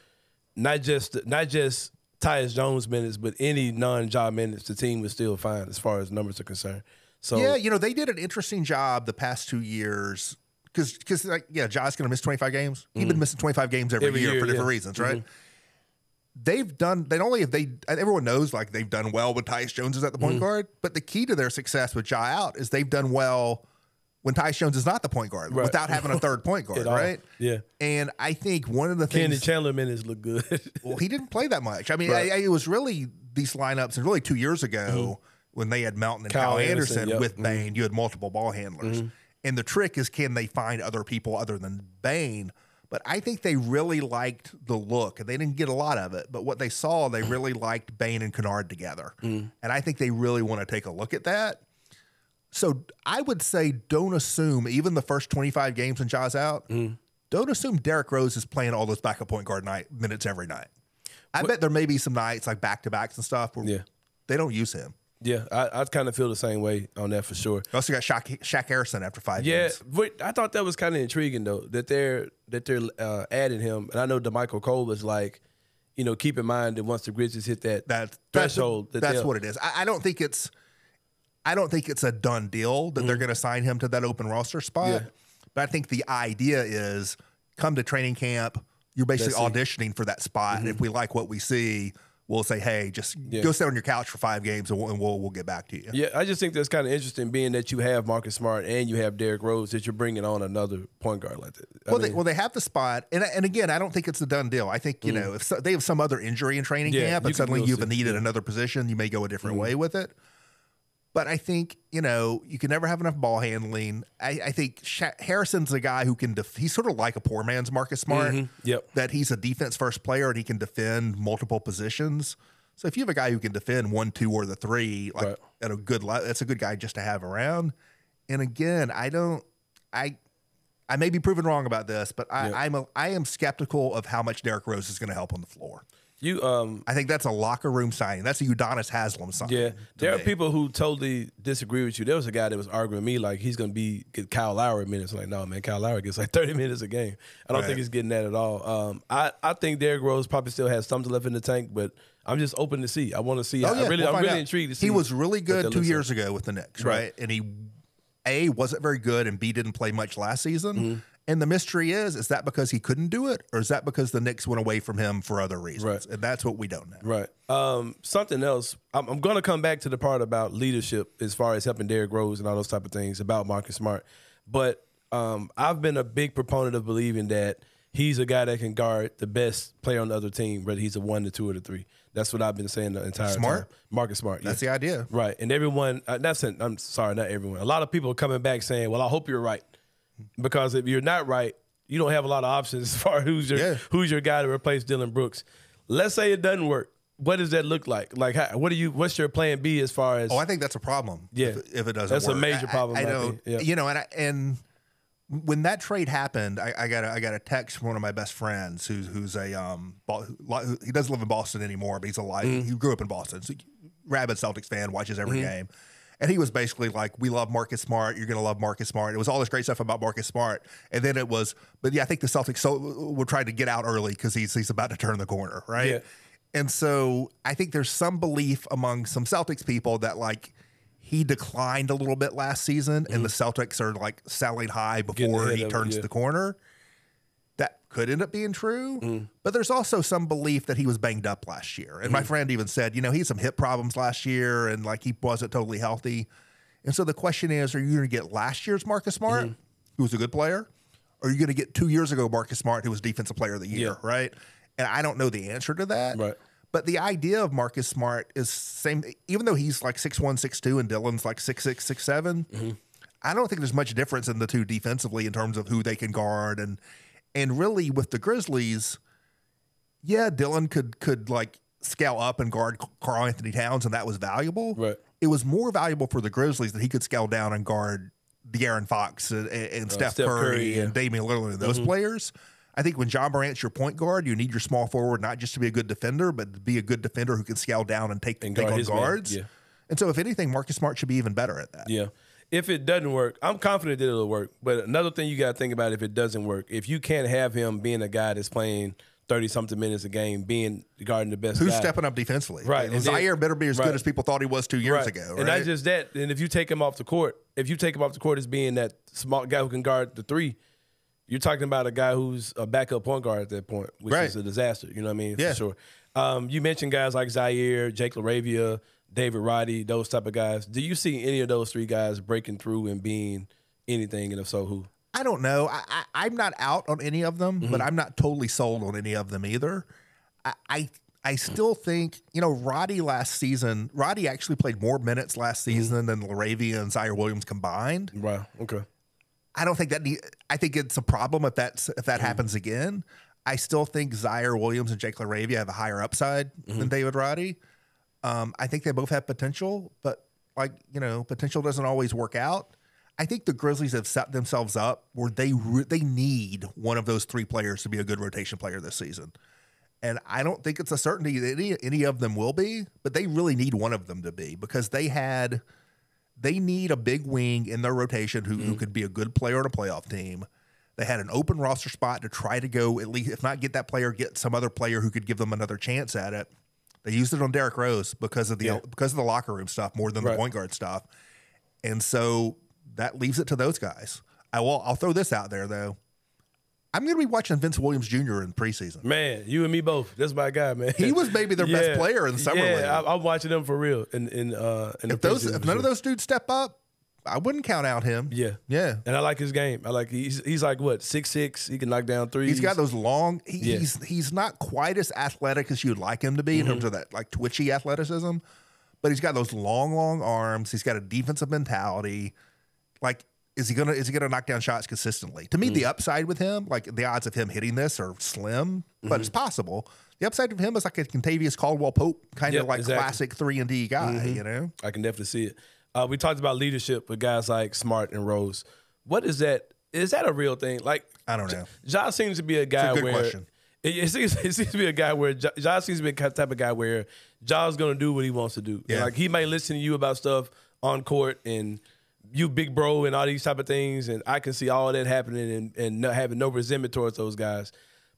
not just not just Tyus Jones minutes, but any non-job minutes, the team was still fine as far as numbers are concerned. So Yeah, you know they did an interesting job the past two years because because like yeah, Ja's going to miss twenty five games. He's been missing twenty five games every, Mm-hmm. Every year, year, for different yeah. Mm-hmm. reasons, right? They've done. They not only have they. Everyone knows like they've done well when Tyus Jones is at the Mm-hmm. point guard, but the key to their success with Ja out is they've done well when Tyus Jones is not the point guard Right. without having a third point guard, right? Yeah. And I think one of the things. Kenny things Chandler minutes look good. well, he didn't play that much. I mean, Right. I, I, it was really these lineups, and really two years ago when they had Melton and Kyle Kyle, Anderson, Anderson, yep. with mm-hmm. Bane, you had multiple ball handlers. Mm-hmm. And the trick is, can they find other people other than Bane? But I think they really liked the look, and they didn't get a lot of it. But what they saw, they mm. really liked Bane and Kennard together, mm. and I think they really want to take a look at that. So I would say, don't assume even the first twenty five games when Ja's out. Mm. Don't assume Derrick Rose is playing all those backup point guard night minutes every night. I bet there may be some nights like back to backs and stuff where Yeah. they don't use him. Yeah, I, I kind of feel the same way on that for sure. You also got Shaq, Shaq Harrison after five Yeah, games. but I thought that was kind of intriguing though that they're that they're uh, adding him, and I know Damichael Cole was like, you know, keep in mind that once the Grizzlies hit that That, threshold, that That's, that's what it is. I, I don't think it's. I don't think it's a done deal that they're going to sign him to that open roster spot. Mm-hmm. Yeah. But I think the idea is come to training camp. You're basically auditioning for that spot, and if we like what we see, we'll say, "Hey, just Yeah. go sit on your couch for five games, and we'll and we'll, we'll get back to you." Yeah, I just think that's kind of interesting, being that you have Marcus Smart and you have Derrick Rose, that you're bringing on another point guard like that. I Well, mean, they, well, they have the spot, and and again, I don't think it's a done deal. I think you mm. know if so, they have some other injury in training. Yeah, camp, you and can suddenly you've needed another position, you may go a different mm-hmm. way with it. But I think you know you can never have enough ball handling. I, I think Sha- Harrison's a guy who can. Def- he's sort of like a poor man's Marcus Smart. Mm-hmm. Yep. That he's a defense first player and he can defend multiple positions. So if you have a guy who can defend one, two, or the three, like Right. at a good that's a good guy just to have around. And again, I don't. I I may be proven wrong about this, but I, Yeah. I'm a, I am skeptical of how much Derrick Rose is going to help on the floor. You, um, I think that's a locker room signing. That's a Udonis Haslem sign. yeah, there are me. people who totally disagree with you. There was a guy that was arguing with me like he's going to be get Kyle Lowry minutes. I'm like, no, man, Kyle Lowry gets like 30 minutes a game. I don't Right. think he's getting that at all. Um, I, I think Derrick Rose probably still has something left in the tank, but I'm just open to see. I want to see. Oh I yeah, really, we'll I'm really out. intrigued to see. He was really good two years ago with the Knicks, Right. right? And he a wasn't very good, and B didn't play much last season. Mm-hmm. And the mystery is: is that because he couldn't do it, or is that because the Knicks went away from him for other reasons? Right. And that's what we don't know. Right. Um, something else. I'm, I'm going to come back to the part about leadership as far as helping Derrick Rose and all those type of things about Marcus Smart. But um, I've been a big proponent of believing that he's a guy that can guard the best player on the other team, whether he's a one, the two, or the three. That's what I've been saying the entire Smart? time. Marcus Smart. That's yeah. the idea. Right. And everyone, uh, that's, I'm sorry, not everyone. A lot of people are coming back saying, well, I hope you're right. Because if you're not right, you don't have a lot of options as far as who's your, Yeah. who's your guy to replace Dillon Brooks. Let's say it doesn't work. What does that look like? Like, how, what do you? What's your plan B as far as? Oh, I think that's a problem. Yeah. if, if it doesn't. That's a major problem, I, I know. Yeah. You know, and I, and when that trade happened, I, I got a, I got a text from one of my best friends who's who's a um who- he doesn't live in Boston anymore, but he's alive. Mm-hmm. He grew up in Boston, so rabid Celtics fan, watches every game. And he was basically like, "We love Marcus Smart. You're going to love Marcus Smart." It was all this great stuff about Marcus Smart, and then it was, but yeah, I think the Celtics so were trying to get out early because he's he's about to turn the corner, right? Yeah. And so I think there's some belief among some Celtics people that like he declined a little bit last season, and the Celtics are like selling high before he of turns yeah. the corner. That could end up being true, mm. but there's also some belief that he was banged up last year. And my mm. friend even said, you know, he had some hip problems last year, and like he wasn't totally healthy. And so the question is, are you going to get last year's Marcus Smart, mm. who was a good player, or are you going to get two years ago Marcus Smart, who was defensive player of the year, Yeah. right? And I don't know the answer to that. Right. But the idea of Marcus Smart is same. Even though he's like six one, six two, and Dillon's like six six, six seven, mm-hmm. I don't think there's much difference in the two defensively in terms of who they can guard and and really with the Grizzlies, yeah, Dillon could could like scale up and guard Karl-Anthony Towns, and that was valuable. Right. It was more valuable for the Grizzlies that he could scale down and guard De'Aaron Fox and, and, and Steph, Uh, Steph Curry, Curry, yeah. and Damian Lillard and those players. I think when Ja Morant's your point guard, you need your small forward not just to be a good defender, but to be a good defender who can scale down and take, And take guard on guards. yeah. And so, if anything, Marcus Smart should be even better at that. Yeah. If it doesn't work, I'm confident that it'll work. But another thing you got to think about if it doesn't work, if you can't have him being a guy that's playing 30 something minutes a game, being guarding the best Who's guy. stepping up defensively? Right, And and then- Ziaire better be as right. good as people thought he was two years Right. ago. Right? And not just that. And if you take him off the court, if you take him off the court as being that small guy who can guard the three, you're talking about a guy who's a backup point guard at that point, which Right. is a disaster. You know what I mean? Yeah. For sure. Um, you mentioned guys like Ziaire, Jake LaRavia, David Roddy, those type of guys. Do you see any of those three guys breaking through and being anything? And if so, who? I don't know. I, I, I'm not out on any of them, Mm-hmm. but I'm not totally sold on any of them either. I, I I still think you know Roddy last season. Roddy actually played more minutes last Mm-hmm. season than LaRavia and Ziaire Williams combined. Wow. Okay. I don't think that. Need, I think it's a problem if that's if that happens again. I still think Ziaire Williams and Jake LaRavia have a higher upside than David Roddy. Um, I think they both have potential, but like you know, potential doesn't always work out. I think the Grizzlies have set themselves up where they re- they need one of those three players to be a good rotation player this season, and I don't think it's a certainty that any any of them will be, but they really need one of them to be because they had they need a big wing in their rotation who, who could be a good player on a playoff team. They had an open roster spot to try to go at least, if not get that player, get some other player who could give them another chance at it. They used it on Derrick Rose because of the Yeah. because of the locker room stuff more than Right. the point guard stuff, and so that leaves it to those guys. I will. I'll throw this out there though. I'm going to be watching Vince Williams Jr. in preseason. Man, you and me both. That's my guy, man. He was maybe their best player in the summer league. Yeah, I, I'm watching them for real. In in uh, in the If those, if none of those dudes step up, I wouldn't count out him. Yeah. yeah. And I like his game. I like he's he's like what six six. He can knock down threes. He's got those long. He, Yeah. He's he's not quite as athletic as you'd like him to be in terms mm-hmm. of that like twitchy athleticism, but he's got those long, long arms. He's got a defensive mentality. Like, is he gonna is he gonna knock down shots consistently? To me, the mm. upside with him, like the odds of him hitting this are slim, but it's mm-hmm. possible. The upside of him is like a Kentavious Caldwell-Pope kind Yep, of like exactly. classic three and D guy. Mm-hmm. You know, I can definitely see it. Uh, we talked about leadership with guys like Smart and Rose. What is that? Is that a real thing? Like I don't know. Josh seems to be a guy good where question. It, seems, it seems to be a guy where Jo- Josh seems to be the type of guy where Ja's gonna do what he wants to do. Yeah. Like he might listen to you about stuff on court and you big bro and all these type of things, and I can see all that happening and, and not having no resentment towards those guys.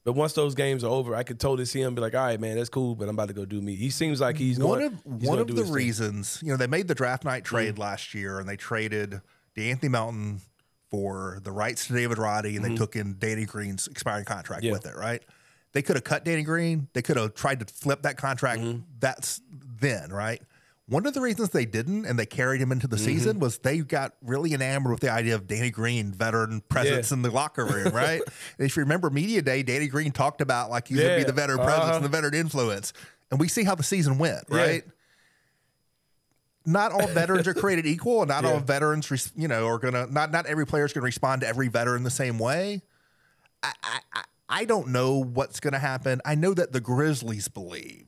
But once those games are over, I could totally see him be like, "All right, man, that's cool, but I'm about to go do me." He seems like he's one going. of he's one of the his thing. reasons you know they made the draft night mm-hmm. trade last year and they traded De'Anthony Melton for the rights to David Roddy and they mm-hmm. took in Danny Green's expiring contract Yeah. with it right they could have cut Danny Green they could have tried to flip that contract mm-hmm. that's then right One of the reasons they didn't and they carried him into the Mm-hmm. season was they got really enamored with the idea of Danny Green, veteran presence Yeah. in the locker room, right? and if you remember media day, Danny Green talked about like he's gonna be the veteran presence Uh-huh. and the veteran influence. And we see how the season went, Yeah. right? Not all veterans are created equal, and not all veterans, res- you know, are gonna. Not not every player is gonna respond to every veteran the same way. I, I, I- I don't know what's going to happen. I know that the Grizzlies believe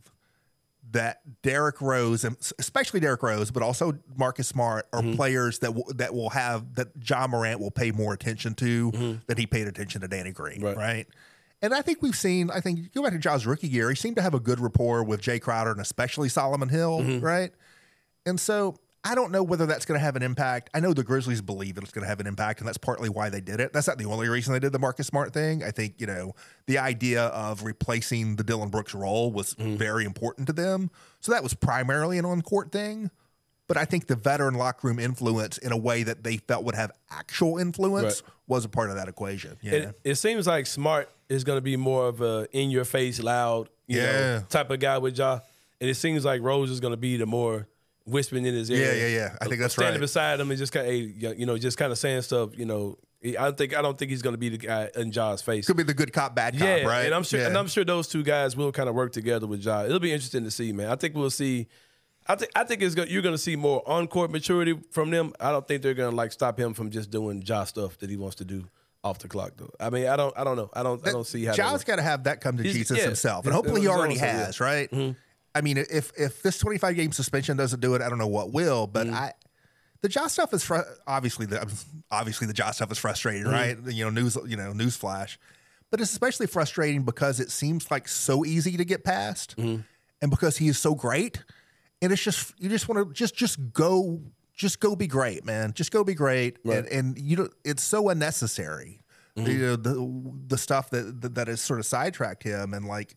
that Derrick Rose, and especially Derrick Rose, but also Marcus Smart, are mm-hmm. players that will, that will have that Ja Morant will pay more attention to mm-hmm. than he paid attention to Danny Green, right? Right. And I think we've seen. I think you go back to Ja's rookie year, he seemed to have a good rapport with Jae Crowder and especially Solomon Hill, mm-hmm. right? And so I don't know whether that's going to have an impact. I know the Grizzlies believe that it's going to have an impact, and that's partly why they did it. That's not the only reason they did the Marcus Smart thing. I think, you know, the idea of replacing the Dillon Brooks role was mm-hmm. very important to them. So that was primarily an on court thing. But I think the veteran locker room influence in a way that they felt would have actual influence Right. was a part of that equation. Yeah. It, it seems like Smart is going to be more of a in your face, loud, you Yeah. know, type of guy with y'all. And it seems like Rose is going to be the more whispering in his ear. Yeah, yeah, yeah. I think that's Standing right. Standing beside him and just kind of, you know, just kind of saying stuff. You know, I don't think I don't think he's going to be the guy in Ja's face. Could be the good cop, bad cop, yeah, right? and I'm sure, Yeah. and I'm sure those two guys will kind of work together with Ja. It'll be interesting to see, man. I think we'll see. I think I think it's go, you're going to see more on court maturity from them. I don't think they're going to like stop him from just doing Ja stuff that he wants to do off the clock, though. I mean, I don't, I don't know. I don't, I don't see how. that works. got to have that come to He's- Jesus yeah. himself, and hopefully he already own self, yeah. has, right? Mm-hmm. I mean, if if this 25 game suspension doesn't do it, I don't know what will. But mm. I, the Josh stuff is fr- obviously the obviously the Josh stuff is frustrating, mm. right? You know, news you know news flash, but it's especially frustrating because it seems like so easy to get past, mm-hmm. and because he is so great, and it's just you just want to just just go just go be great, man. Just go be great, and, and you know it's so unnecessary. Mm-hmm. You know the the stuff that, that that has sort of sidetracked him, and like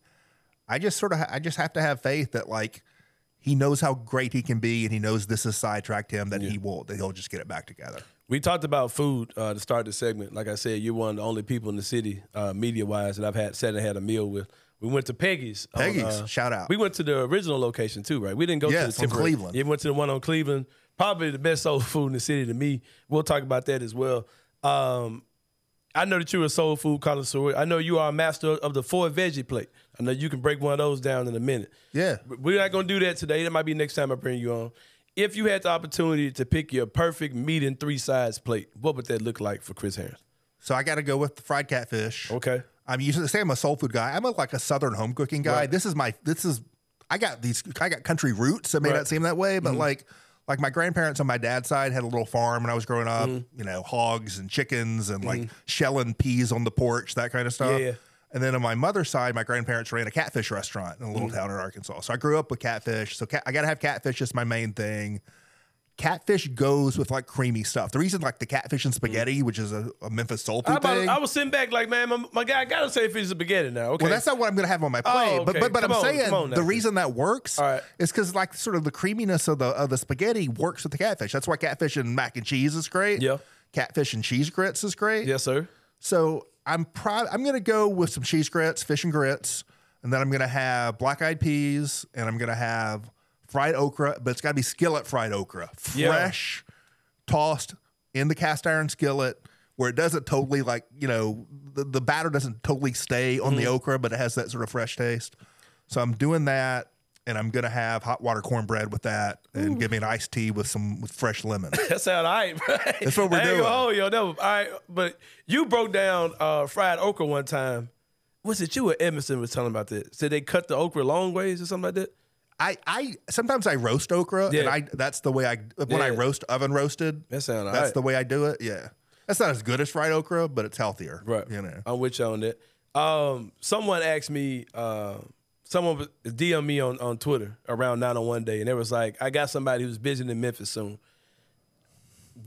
I just sort of I just have to have faith that like he knows how great he can be, and he knows this has sidetracked him. That he will that he'll just get it back together. We talked about food uh, to start the segment. Like I said, you're one of the only people in the city, uh, media wise, that I've had sat and had a meal with. We went to Peggy's. on, Peggy's, uh, shout out. We went to the original location too, right? We didn't go Yes, to the on temporary. Cleveland. Yeah, we went to the one on Cleveland. Probably the best soul food in the city to me. We'll talk about that as well. Um, I know that you're a soul food connoisseur. I know you are a master of the four veggie plate. I know you can break one of those down in a minute. Yeah. But We're not going to do that today. That might be next time I bring you on. If you had the opportunity to pick your perfect meat and three sides plate, what would that look like for Chris Harris? So I got to go with the fried catfish. Okay. I'm usually say I'm a soul food guy. I'm a, like a southern home cooking guy. Right. This is my this is I got these I got country roots. It may Right. not seem that way, but Mm-hmm. like like my grandparents on my dad's side had a little farm when I was growing up. Mm-hmm. You know, hogs and chickens and like shelling peas on the porch, that kind of stuff. Yeah, yeah. And then on my mother's side, my grandparents ran a catfish restaurant in a Mm. little town in Arkansas. So I grew up with catfish. So cat, I got to have catfish as my main thing. Catfish goes with like creamy stuff. The reason like the catfish and spaghetti, which is a, a Memphis soul I, food about- thing. I was sitting back like, man, my, my guy, I got to say if he's a spaghetti now. Okay. Well, that's not what I'm going to have on my plate. Oh, But okay. but, but I'm on, saying on the reason that works right. is because like sort of the creaminess of the of the spaghetti works with the catfish. That's why catfish and mac and cheese is great. Yeah. Catfish and cheese grits is great. yes, sir. So I'm proud. I'm going to go with some cheese grits, fish and grits, and then I'm going to have black eyed peas, and I'm going to have fried okra. But it's got to be skillet fried okra, Yeah. fresh, tossed in the cast iron skillet, where it doesn't totally like you know the, the batter doesn't totally stay on Mm-hmm. the okra, but it has that sort of fresh taste. So I'm doing that. And I'm gonna have hot water cornbread with that, and give me an iced tea with some with fresh lemon. That sounds all right. That's what we're doing. gonna hold you on that one. All right, but you broke down uh, fried okra one time. Was it you or Edmondson was telling about that? Said they cut the okra long ways or something like that? I, I sometimes I roast okra, and I that's the way I when I roast oven roasted. That sound all That's right. the way I do it. Yeah, that's not as good as fried okra, but it's healthier. Right. You know. I'm with you on that. Um, someone asked me, uh, someone was- DM me on, on Twitter around 901 day, and it was like, I got somebody who's visiting in Memphis soon.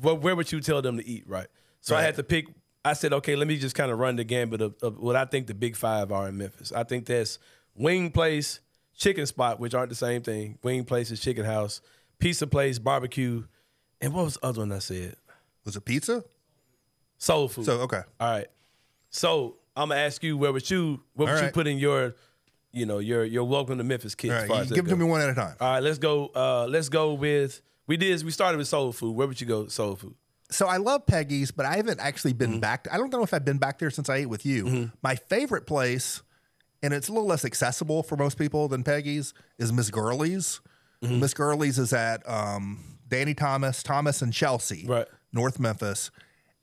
What, where would you tell them to eat, right? So I had to pick. I said, okay, let me just kind of run the gambit of, of what I think the big five are in Memphis. I think that's Wing Place, Chicken Spot, which aren't the same thing. Wing Place is Chicken House, Pizza Place, Barbecue, and what was the other one I said? Was it pizza? Soul Food. So okay. All right. So I'm gonna ask you where would you what would All you put in your you know, you're you're welcome to Memphis kids. All as right, far you as give it to me one at a time. All right, let's go. Uh, let's go with we did. We started with soul food. Where would you go? Soul food. So I love Peggy's, but I haven't actually been Mm-hmm. back. I don't know if I've been back there since I ate with you. My favorite place, and it's a little less accessible for most people than Peggy's, is Miss Girlee's. Mm-hmm. Miss Girlee's is at um, Danny Thomas, Thomas and Chelsea, Right. North Memphis,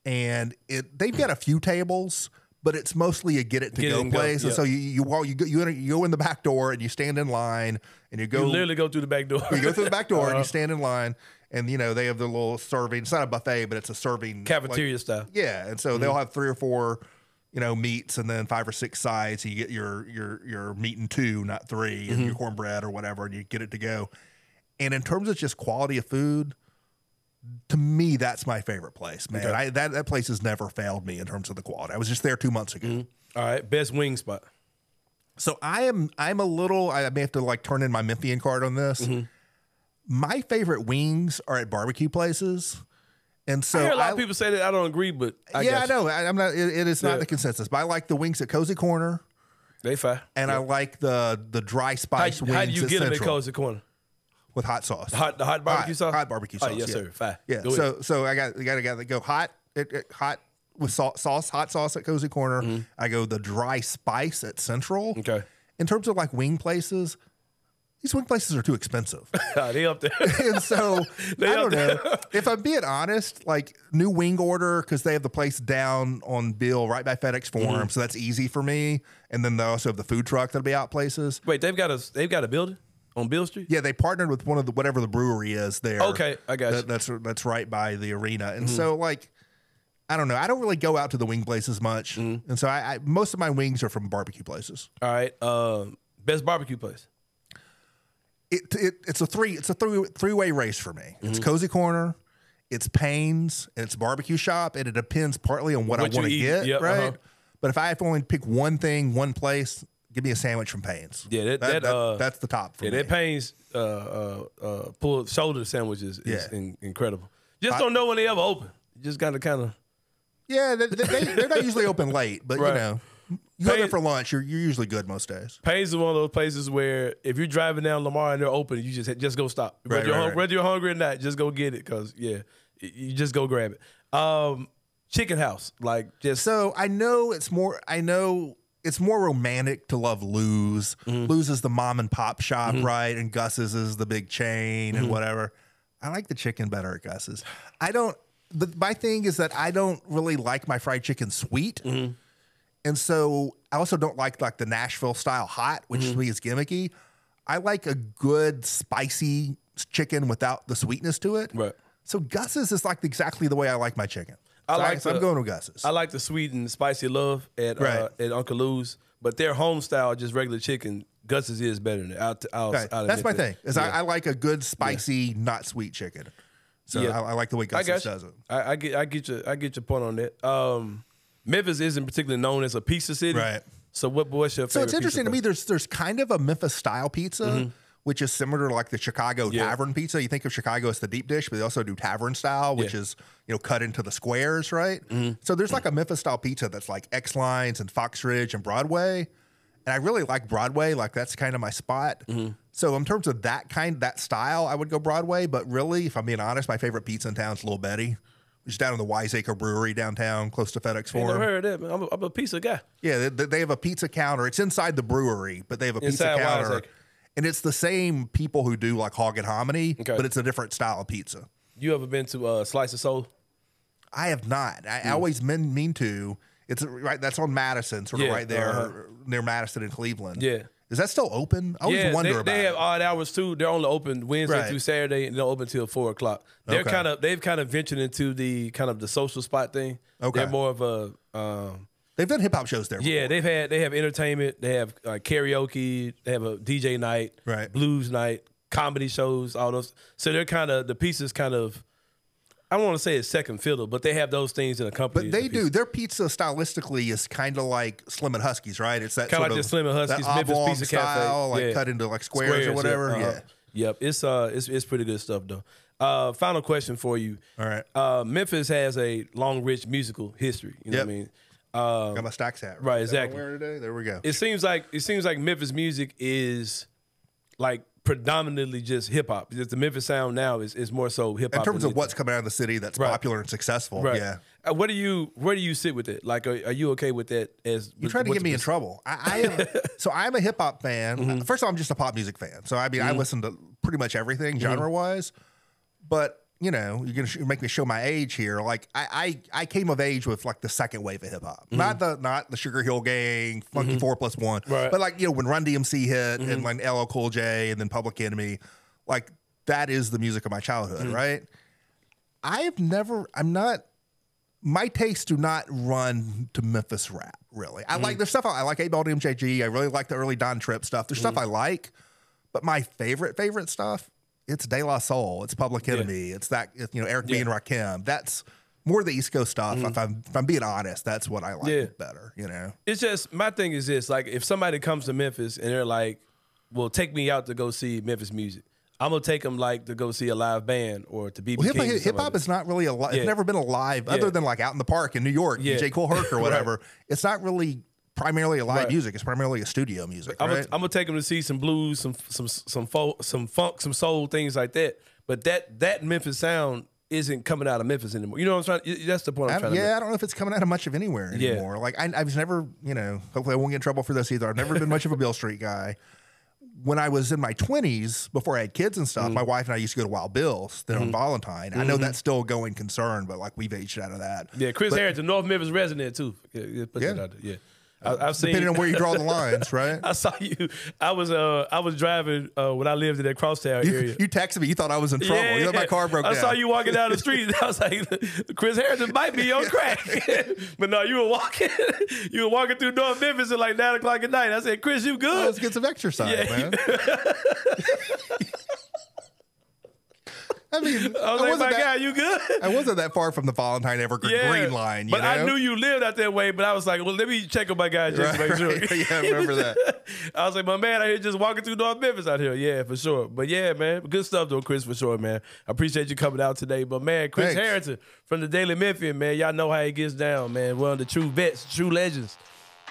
and it they've got a few tables. But it's mostly a get it to Get it go and go, place, and so you you walk, you go you, enter- you go in the back door and you stand in line and you go You literally go through the back door. you go through the back door and Uh-huh. you stand in line, and you know they have the little serving. It's not a buffet, but it's a serving like- cafeteria style. yeah, and so they'll have three or four, you know, meats and then five or six sides. So you get your your your meat and two, not 3 and your cornbread or whatever, and you get it to go. And in terms of just quality of food, to me, that's my favorite place, man. I, that that place has never failed me in terms of the quality. I was just there two months ago. All right, best wing spot. So I am I'm a little I may have to like turn in my Memphian card on this. Mm-hmm. My favorite wings are at barbecue places. And so I hear a lot I- of people say that. I don't agree, but I yeah, I know. I, I'm not. It, it is not the consensus, but I like the wings at Cozy Corner, They fine. and I like the the dry How, spice wings how do you at get them at Central Cozy Corner? With hot sauce. Hot, the hot barbecue Hot- sauce. hot barbecue Oh, sauce, yes, yeah. sir. Fine. Yeah. Go so ahead. so I got got to got to go hot it, it- hot with salt, sauce, hot sauce at Cozy Corner. I go the dry spice at Central. Mm-hmm. Okay. In terms of like wing places, these wing places are too expensive. they up there. and so They I don't know if I'm being honest. Like new wing order because they have the place down on Beale right by FedEx Forum, Mm-hmm. so that's easy for me. And then they also have the food truck that'll be out places. Wait, they've got a they've got a building on Beale Street. Yeah, they partnered with one of the whatever the brewery is there. Okay, I got. Mm-hmm. That- That's that's right by the arena, and so like. I don't know. I don't really go out to the wing places much, Mm-hmm. and so I, I most of my wings are from barbecue places. All right. Um, best barbecue place. it, it it's a three it's a three three way race for me. It's Mm-hmm. cozy corner, it's Payne's, and it's barbecue shop, and it depends partly on what, What I want to get, Yep, right? uh-huh. But if I have to only pick one thing, one place, give me a sandwich from Payne's. Yeah, that- that, uh, that's the top for Yeah, me. that Payne's uh, uh, uh, pulled shoulder sandwiches is Yeah. in, incredible. Just don't know when they ever open. You just got to kind of. yeah, they, they, they're not usually open late, but Right. you know, you go there for lunch, you're you're usually good most days. Payne's is one of those places where if you're driving down Lamar and they're open, you just just go stop. Whether, Right, you're, right. whether you're hungry or not, just go get it because yeah, you just go grab it. Um, chicken house, like just So I know it's more. I know it's more romantic to love Lou's. Mm-hmm. Lou's is the mom and pop shop, right? And Gus's is the big chain Mm-hmm. and whatever. I like the chicken better at Gus's. I don't. The, my thing is that I don't really like my fried chicken sweet, Mm-hmm. and so I also don't like like the Nashville style hot, which Mm-hmm. to me is gimmicky. I like a good spicy chicken without the sweetness to it. Right. So Gus's is like exactly the way I like my chicken. I So like so I'm going with Gus's. I like the sweet and spicy love at uh, at Uncle Lou's, but their home style, just regular chicken, Gus's is better than it. Out, out, Right. out That's my thing. Is I, Yeah. I like a good spicy, not sweet chicken. So Yeah. I, I like the way I Gus's does it. I, I get I get your I get your point on that. Um, Memphis isn't particularly known as a pizza city, Right. So what what's your favorite? So it's interesting to me. There's there's kind of a Memphis style pizza, which is similar to like the Chicago Mm-hmm. Yeah. tavern pizza. You think of Chicago as the deep dish, but they also do tavern style, which Yeah. is you know cut into the squares, right? So there's like a Memphis style pizza that's like Exlines and Fox Ridge and Broadway, and I really like Broadway. Like that's kind of my spot. So in terms of that kind, that style, I would go Broadway. But really, if I'm being honest, my favorite pizza in town is Little Betty. Which is down in the Wiseacre Brewery downtown, close to FedEx Forum. never heard that. Man. I'm, a, I'm a pizza guy. Yeah, they, they have a pizza counter. It's inside the brewery, but they have a pizza Inside counter. Wiseacre. And it's the same people who do like hog and hominy, Okay. but it's a different style of pizza. You ever been to uh, Slice of Soul? I have not. I. I always mean, mean to. It's right. That's on Madison, sort of Yeah, right there uh-huh. near Madison and Cleveland. Yeah. Is that still open? I always yeah, wonder they, about they have it. odd hours too. They're only open Wednesday Right. through Saturday, and they're open till four o'clock. They're Okay. kind of they've kind of ventured into the kind of the social spot thing. Okay. they're more of a um, They've done hip hop shows there. yeah. before. They've had they have entertainment. They have uh, karaoke. They have a DJ night, Right. Blues night, comedy shows, all those. So they're kind of the pieces kind of. I don't want to say it's second fiddle, but they have those things in a company. But they do. Their pizza stylistically is kind of like Slim and Husky's, right? It's that Kinda like the Slim and Husky's that Memphis Pizza Cafe. style, like Yeah. cut into like squares, or whatever. uh-huh. Yeah. Yep. It's uh it's it's pretty good stuff though. Uh final question for you. All right. Uh Memphis has a long rich musical history. You know Yep. what I mean? Um, Got my stacks hat. Right, Is that what I'm exactly. today? There we go. it seems like it seems like Memphis music is like predominantly just hip hop. Just the Memphis sound now is, is more so hip In terms of what's coming out of the city that's Right. popular and successful. Right. Yeah. Uh, what do you where do you sit with it? Like, are, are you okay with that? As You tried to get me in trouble. I, I am, so I'm a hip hop fan. Mm-hmm. First of all, I'm just a pop music fan. So I mean, I listen to pretty much everything Mm-hmm. genre wise. But you know, you're gonna sh- make me show my age here. Like I, I, I came of age with like the second wave of hip hop, not the not the Sugar Hill Gang, Funky Four Plus One, Mm-hmm. Right. Mm-hmm. but like you know when Run DMC hit and like LL Cool J and then Public Enemy, like that is the music of my childhood, Mm-hmm. right? I've never, I'm not my tastes do not run to Memphis rap, really. I Mm-hmm. like there's stuff I, I like 8 Ball MJG. I really like the early Don Trip stuff. There's Mm-hmm. stuff I like, but my favorite, favorite stuff, it's De La Soul, it's Public Enemy, it's that, it's, you know, Eric B. and Rakim. That's more the East Coast stuff. If, I'm, if I'm being honest, that's what I like Mm-hmm. Yeah. better, you know? It's just my thing is this: like, if somebody comes to Memphis and they're like, "Well, take me out to go see Memphis music," I'm gonna take them like to go see a live band or to be. Well, hip, King. or Hip hop like is not really a li- Yeah. It's never been alive Yeah. other than like out in the park in New York, Yeah. DJ Kool Herc or Right. whatever. It's not really primarily a live Right. music. It's primarily a studio music, I'm, right? gonna, I'm gonna take them to see some blues, some some some folk, some funk, some soul, things like that. But that that Memphis sound isn't coming out of Memphis anymore. You know what I'm trying? That's the point I'm I trying don't, to make. yeah, I don't know if it's coming out of much of anywhere Yeah. anymore. Like I, I was never, you know, hopefully I won't get in trouble for this either. I've never been much of a Beale Street guy. When I was in my twenties, before I had kids and Mm-hmm. stuff, my wife and I used to go to Wild Bill's then on Vollintine. I know that's still a going concern, but like we've aged out of that. Yeah, Chris But Harrington, North Memphis resident too. Yeah, yeah, Yeah. yeah. I, I've seen. Depending on where you draw the lines, right? I saw you. I was uh I was driving uh when I lived in that crosstown You, area. you texted me. You thought I was in trouble. You thought my car broke I down. saw you walking down the street. And I was like, Chris Harrison might be on crack. but no, you were walking. you were walking through North Memphis at like nine o'clock at night. I said, Chris, you good? Let's get some exercise, Yeah. man. I mean, I was I like, my that- guy, you good? I wasn't that far from the Vollintine Evergreen Green line. You but I knew you lived out that way. But I was like, well, let me check on my guy just to make sure. right. Yeah, I remember that. I was like, my man out here just walking through North Memphis out here. Yeah, for sure. But yeah, man, good stuff though, Chris, for sure, man. I appreciate you coming out today. But man, Chris Thanks. Harrington from the Daily Memphian, man, y'all know how he gets down, man. One of the true vets, true legends.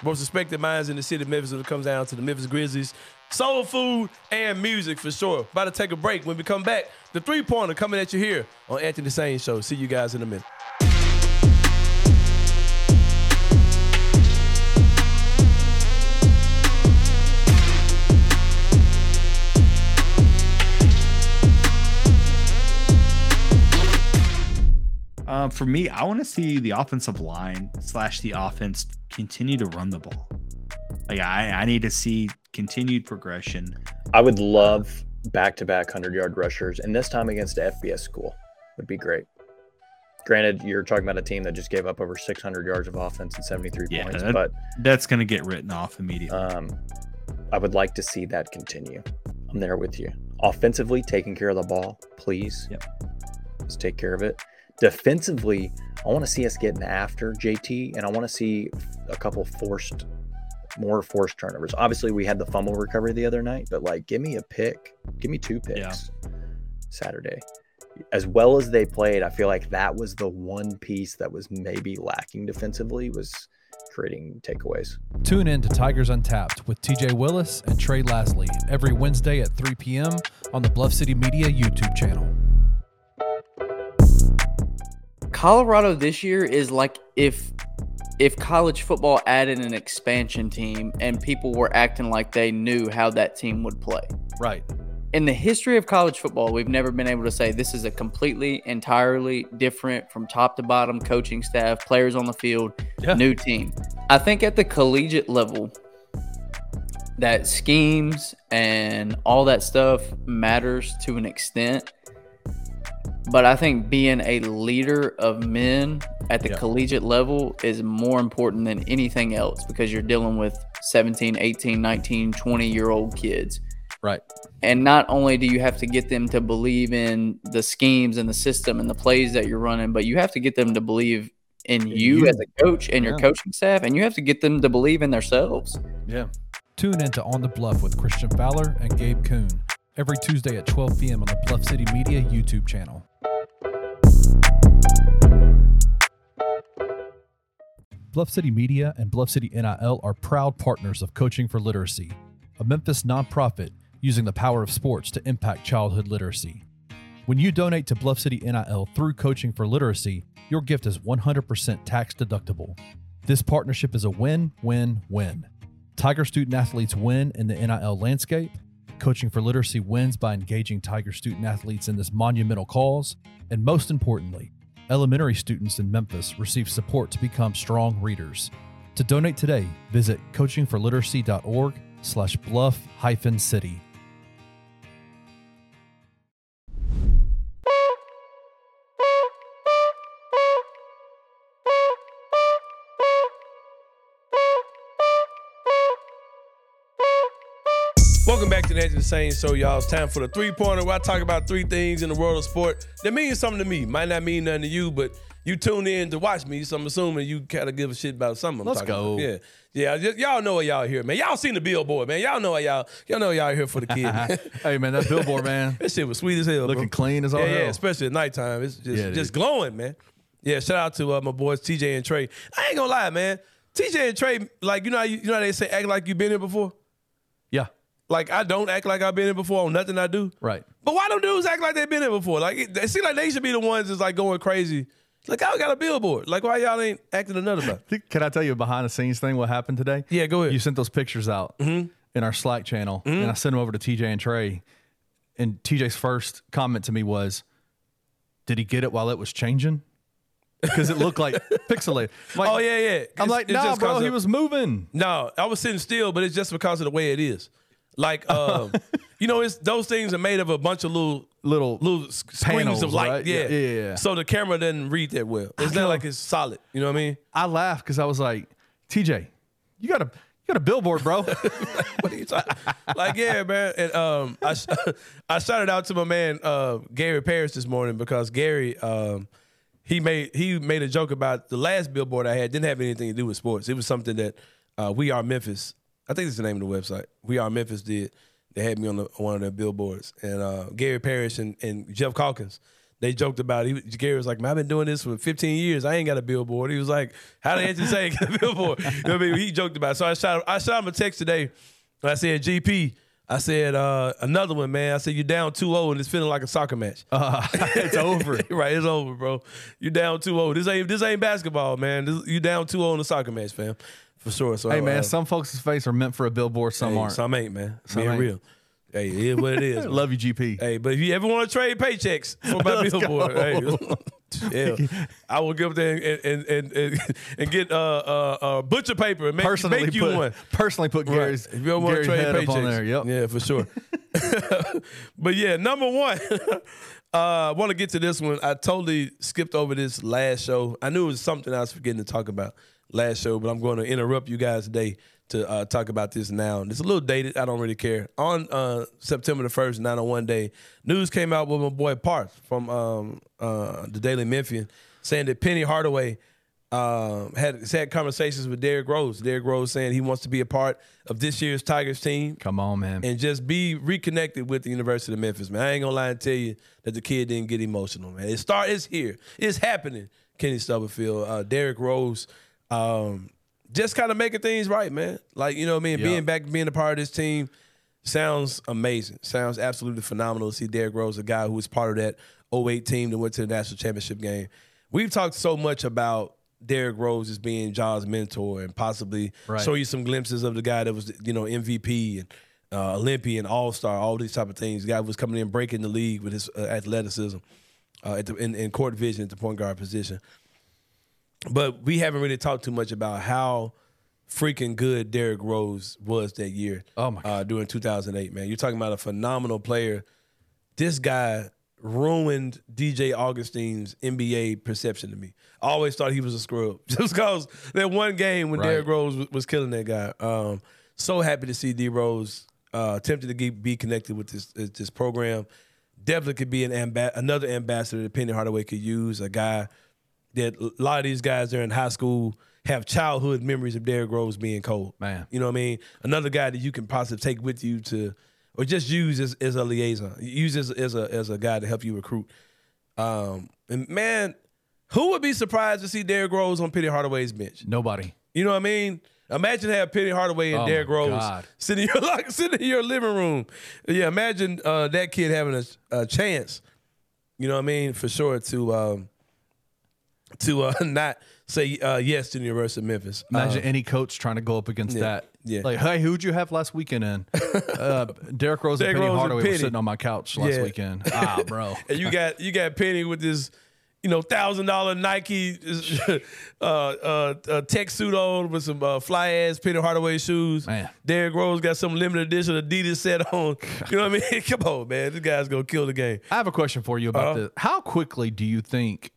Most respected minds in the city of Memphis when it comes down to the Memphis Grizzlies. Soul food and music for sure. About to take a break. When we come back, the three pointer coming at you here on Anthony the Sain Show. See you guys in a minute. Um, for me, I want to see the offensive line slash the offense continue to run the ball. Like I, I need to see continued progression. I would love back to back 100 yard rushers, and this time against a FBS school would be great. Granted, you're talking about a team that just gave up over 600 yards of offense and 73 Yeah, points, that- but That's going to get written off immediately. um, I would like to see that continue. I'm there with you. Offensively, taking care of the ball, please. Yep. Let's take care of it. Defensively, I want to see us getting after JT, and I want to see a couple forced, more forced turnovers. Obviously, we had the fumble recovery the other night, but like, give me a pick, give me two picks Yeah. Saturday. As well as they played, I feel like that was the one piece that was maybe lacking defensively was creating takeaways. Tune in to Tigers Untapped with TJ Willis and Trey Lasley every Wednesday at 3 p.m. on the Bluff City Media YouTube channel. Colorado this year is like if if college football added an expansion team and people were acting like they knew how that team would play. Right. In the history of college football, we've never been able to say this is a completely, entirely different from top to bottom coaching staff, players on the field, Yeah. new team. I think at the collegiate level, that schemes and all that stuff matters to an extent. But I think being a leader of men at the Yeah. collegiate level is more important than anything else because you're dealing with 17, 18, 19, 20 year old kids. Right. And not only do you have to get them to believe in the schemes and the system and the plays that you're running, but you have to get them to believe in you, you. as a coach and your Yeah. coaching staff, and you have to get them to believe in themselves. Yeah. Tune in to On the Bluff with Christian Fowler and Gabe Kuhn every Tuesday at 12 p.m. on the Bluff City Media YouTube Bluff City Media and Bluff City NIL are proud partners of Coaching for Literacy, a Memphis nonprofit using the power of sports to impact childhood literacy. When you donate to Bluff City NIL through Coaching for Literacy, your gift is 100% tax deductible. This partnership is a win win win. Tiger student athletes win in the NIL landscape. Coaching for Literacy wins by engaging Tiger student athletes in this monumental cause. And most importantly, elementary students in Memphis receive support to become strong readers. To donate today, visit coachingforliteracy.org slash bluff hyphen city. Welcome back to the Anthony Sain Show, y'all. It's time for the three pointer where I talk about three things in the world of sport that mean something to me. Might not mean nothing to you, but you tune in to watch me, so I'm assuming you kind of give a shit about something. I'm Let's go. About. Yeah, yeah. Just, y'all know what y'all here, man. Y'all seen the billboard, man. Y'all know what y'all. Y'all know y'all here for the kid. man. hey man, that billboard, man, that shit was sweet as hell. looking bro. clean as all Yeah, hell. yeah, especially at nighttime. It's just Yeah, just glowing, man. Yeah, shout out to uh, my boys TJ and Trey. I ain't gonna lie, man. TJ and Trey, like you know, how you, you know how they say act like you've been here before. Yeah, Like I don't act like I've been here before on nothing I do. right. But why don't dudes act like they've been here before? Like it, it seems like they should be the ones that's like going crazy. Like I got a billboard. Like why y'all ain't acting another about? it? Can I tell you a behind the scenes thing? What happened today? Yeah, go ahead. You sent those pictures out mm-hmm. in our Slack channel, mm-hmm. and I sent them over to TJ and Trey. And TJ's first comment to me was, "Did he get it while it was changing?" Because it looked like pixelated. Like- oh yeah, yeah. I'm It's- like, it's nah, bro. He was moving. No, I was sitting still, but it's just because of the way it is. Like, um, you know, it's those things are made of a bunch of little Little little panels, of light. right? Yeah. Yeah, yeah, yeah. So the camera doesn't read that well. It's not like it's solid. You know what I mean? I laughed because I was like, TJ, you got a you got a billboard, bro. What are you talking? like, yeah, man. And um, I sh- I shouted out to my man uh, Gary Parrish this morning because Gary um, he made he made a joke about the last billboard I had didn't have anything to do with sports. It was something that uh, We Are Memphis. I think it's the name of the website. We Are Memphis did. They had me on the, one of their billboards, and uh, Gary Parrish and, and Geoff Calkins. They joked about it. He, Gary was like, "Man, I've been doing this for 15 years. I ain't got a billboard." He was like, "How they actually say get a billboard?" You know what I mean? He joked about. It. So I shot I shot him a text today. And I said, "GP." I said uh, another one, man. I said you're down 2-0 and it's feeling like a soccer match. Uh, it's over. right, it's over, bro. You're down 2-0. This ain't this ain't basketball, man. This, you down 2-0 in a soccer match, fam. For sure. So Hey man, uh, some folks' face are meant for a billboard, some hey, aren't. some ain't, man. Some Being ain't. real. Hey, it is what it is. Love you, GP. Hey, but if you ever want to trade paychecks for my Let's billboard, hey, yeah, I will give there and and and, and, get uh, uh, uh, butcher paper and make, personally make you put, one. Personally put Gary's, Right. If you don't want to trade paychecks, there. Yep. yeah, for sure. but yeah, number one, uh, I want to get to this one. I totally skipped over this last show. I knew it was something I was forgetting to talk about last show, but I'm going to interrupt you guys today to uh, talk about this now. It's a little dated. I don't really care. On uh, September the first, 901 day, news came out with my boy Parth from um, uh, the Daily Memphian saying that Penny Hardaway um, had had conversations with Derrick Rose. Derrick Rose saying he wants to be a part of this year's Tigers team Come on, man. and just be reconnected with the University of Memphis, man. I ain't gonna lie and tell you that the kid didn't get emotional, man. It start it's here. It's happening. Kenny Stubblefield, uh, Derrick Rose, um, just kind of making things right, man. Like, you know what I mean? Being back, being a part of this team sounds amazing. Sounds absolutely phenomenal to see Derrick Rose, a guy who was part of that 08 team that went to the national championship game. We've talked so much about Derrick Rose as being Ja's mentor and possibly Right. show you some glimpses of the guy that was, you know, MVP and uh, Olympian, All Star, all these type of things. The guy was coming in breaking the league with his uh, athleticism uh, at the, in, in court vision at the point guard position. But we haven't really talked too much about how freaking good Derrick Rose was that year. Oh, my Uh, during 2008, man, you're talking about a phenomenal player. This guy ruined DJ Augustin's NBA perception to me. I always thought he was a scrub just because that one game when Right. Derrick Rose was, was killing that guy. Um, so happy to see D Rose uh, attempted to get, be connected with this this program. Definitely could be an amba- another ambassador that Penny Hardaway could use. A guy that a lot of these guys that are in high school have childhood memories of Derrick Rose being cold. Man. You know what I mean? Another guy that you can possibly take with you to or just use as, as a liaison. Use as, as a as a guy to help you recruit. Um and man, Who would be surprised to see Derrick Rose on Penny Hardaway's bench? Nobody. You know what I mean? Imagine have Penny Hardaway and Oh, Derrick Rose God. sitting in your like sitting in your living room. Yeah, imagine uh, that kid having a, a chance. You know what I mean? For sure to um, to uh, not say uh, yes to the University of Memphis. Imagine Uh, any coach trying to go up against yeah, that. yeah. Like, hey, who'd you have last weekend in? uh, Derrick Rose and Penny Rose and Hardaway were sitting on my couch last Yeah. weekend. Ah, bro. and you got you got Penny with this, you know, thousand dollar Nike uh, uh, uh, tech suit on with some uh, fly ass Penny Hardaway shoes. Man. Derrick Rose got some limited edition Adidas set on. You know what I mean? Come on, man, this guy's gonna kill the game. I have a question for you about Uh-huh. this. How quickly do you think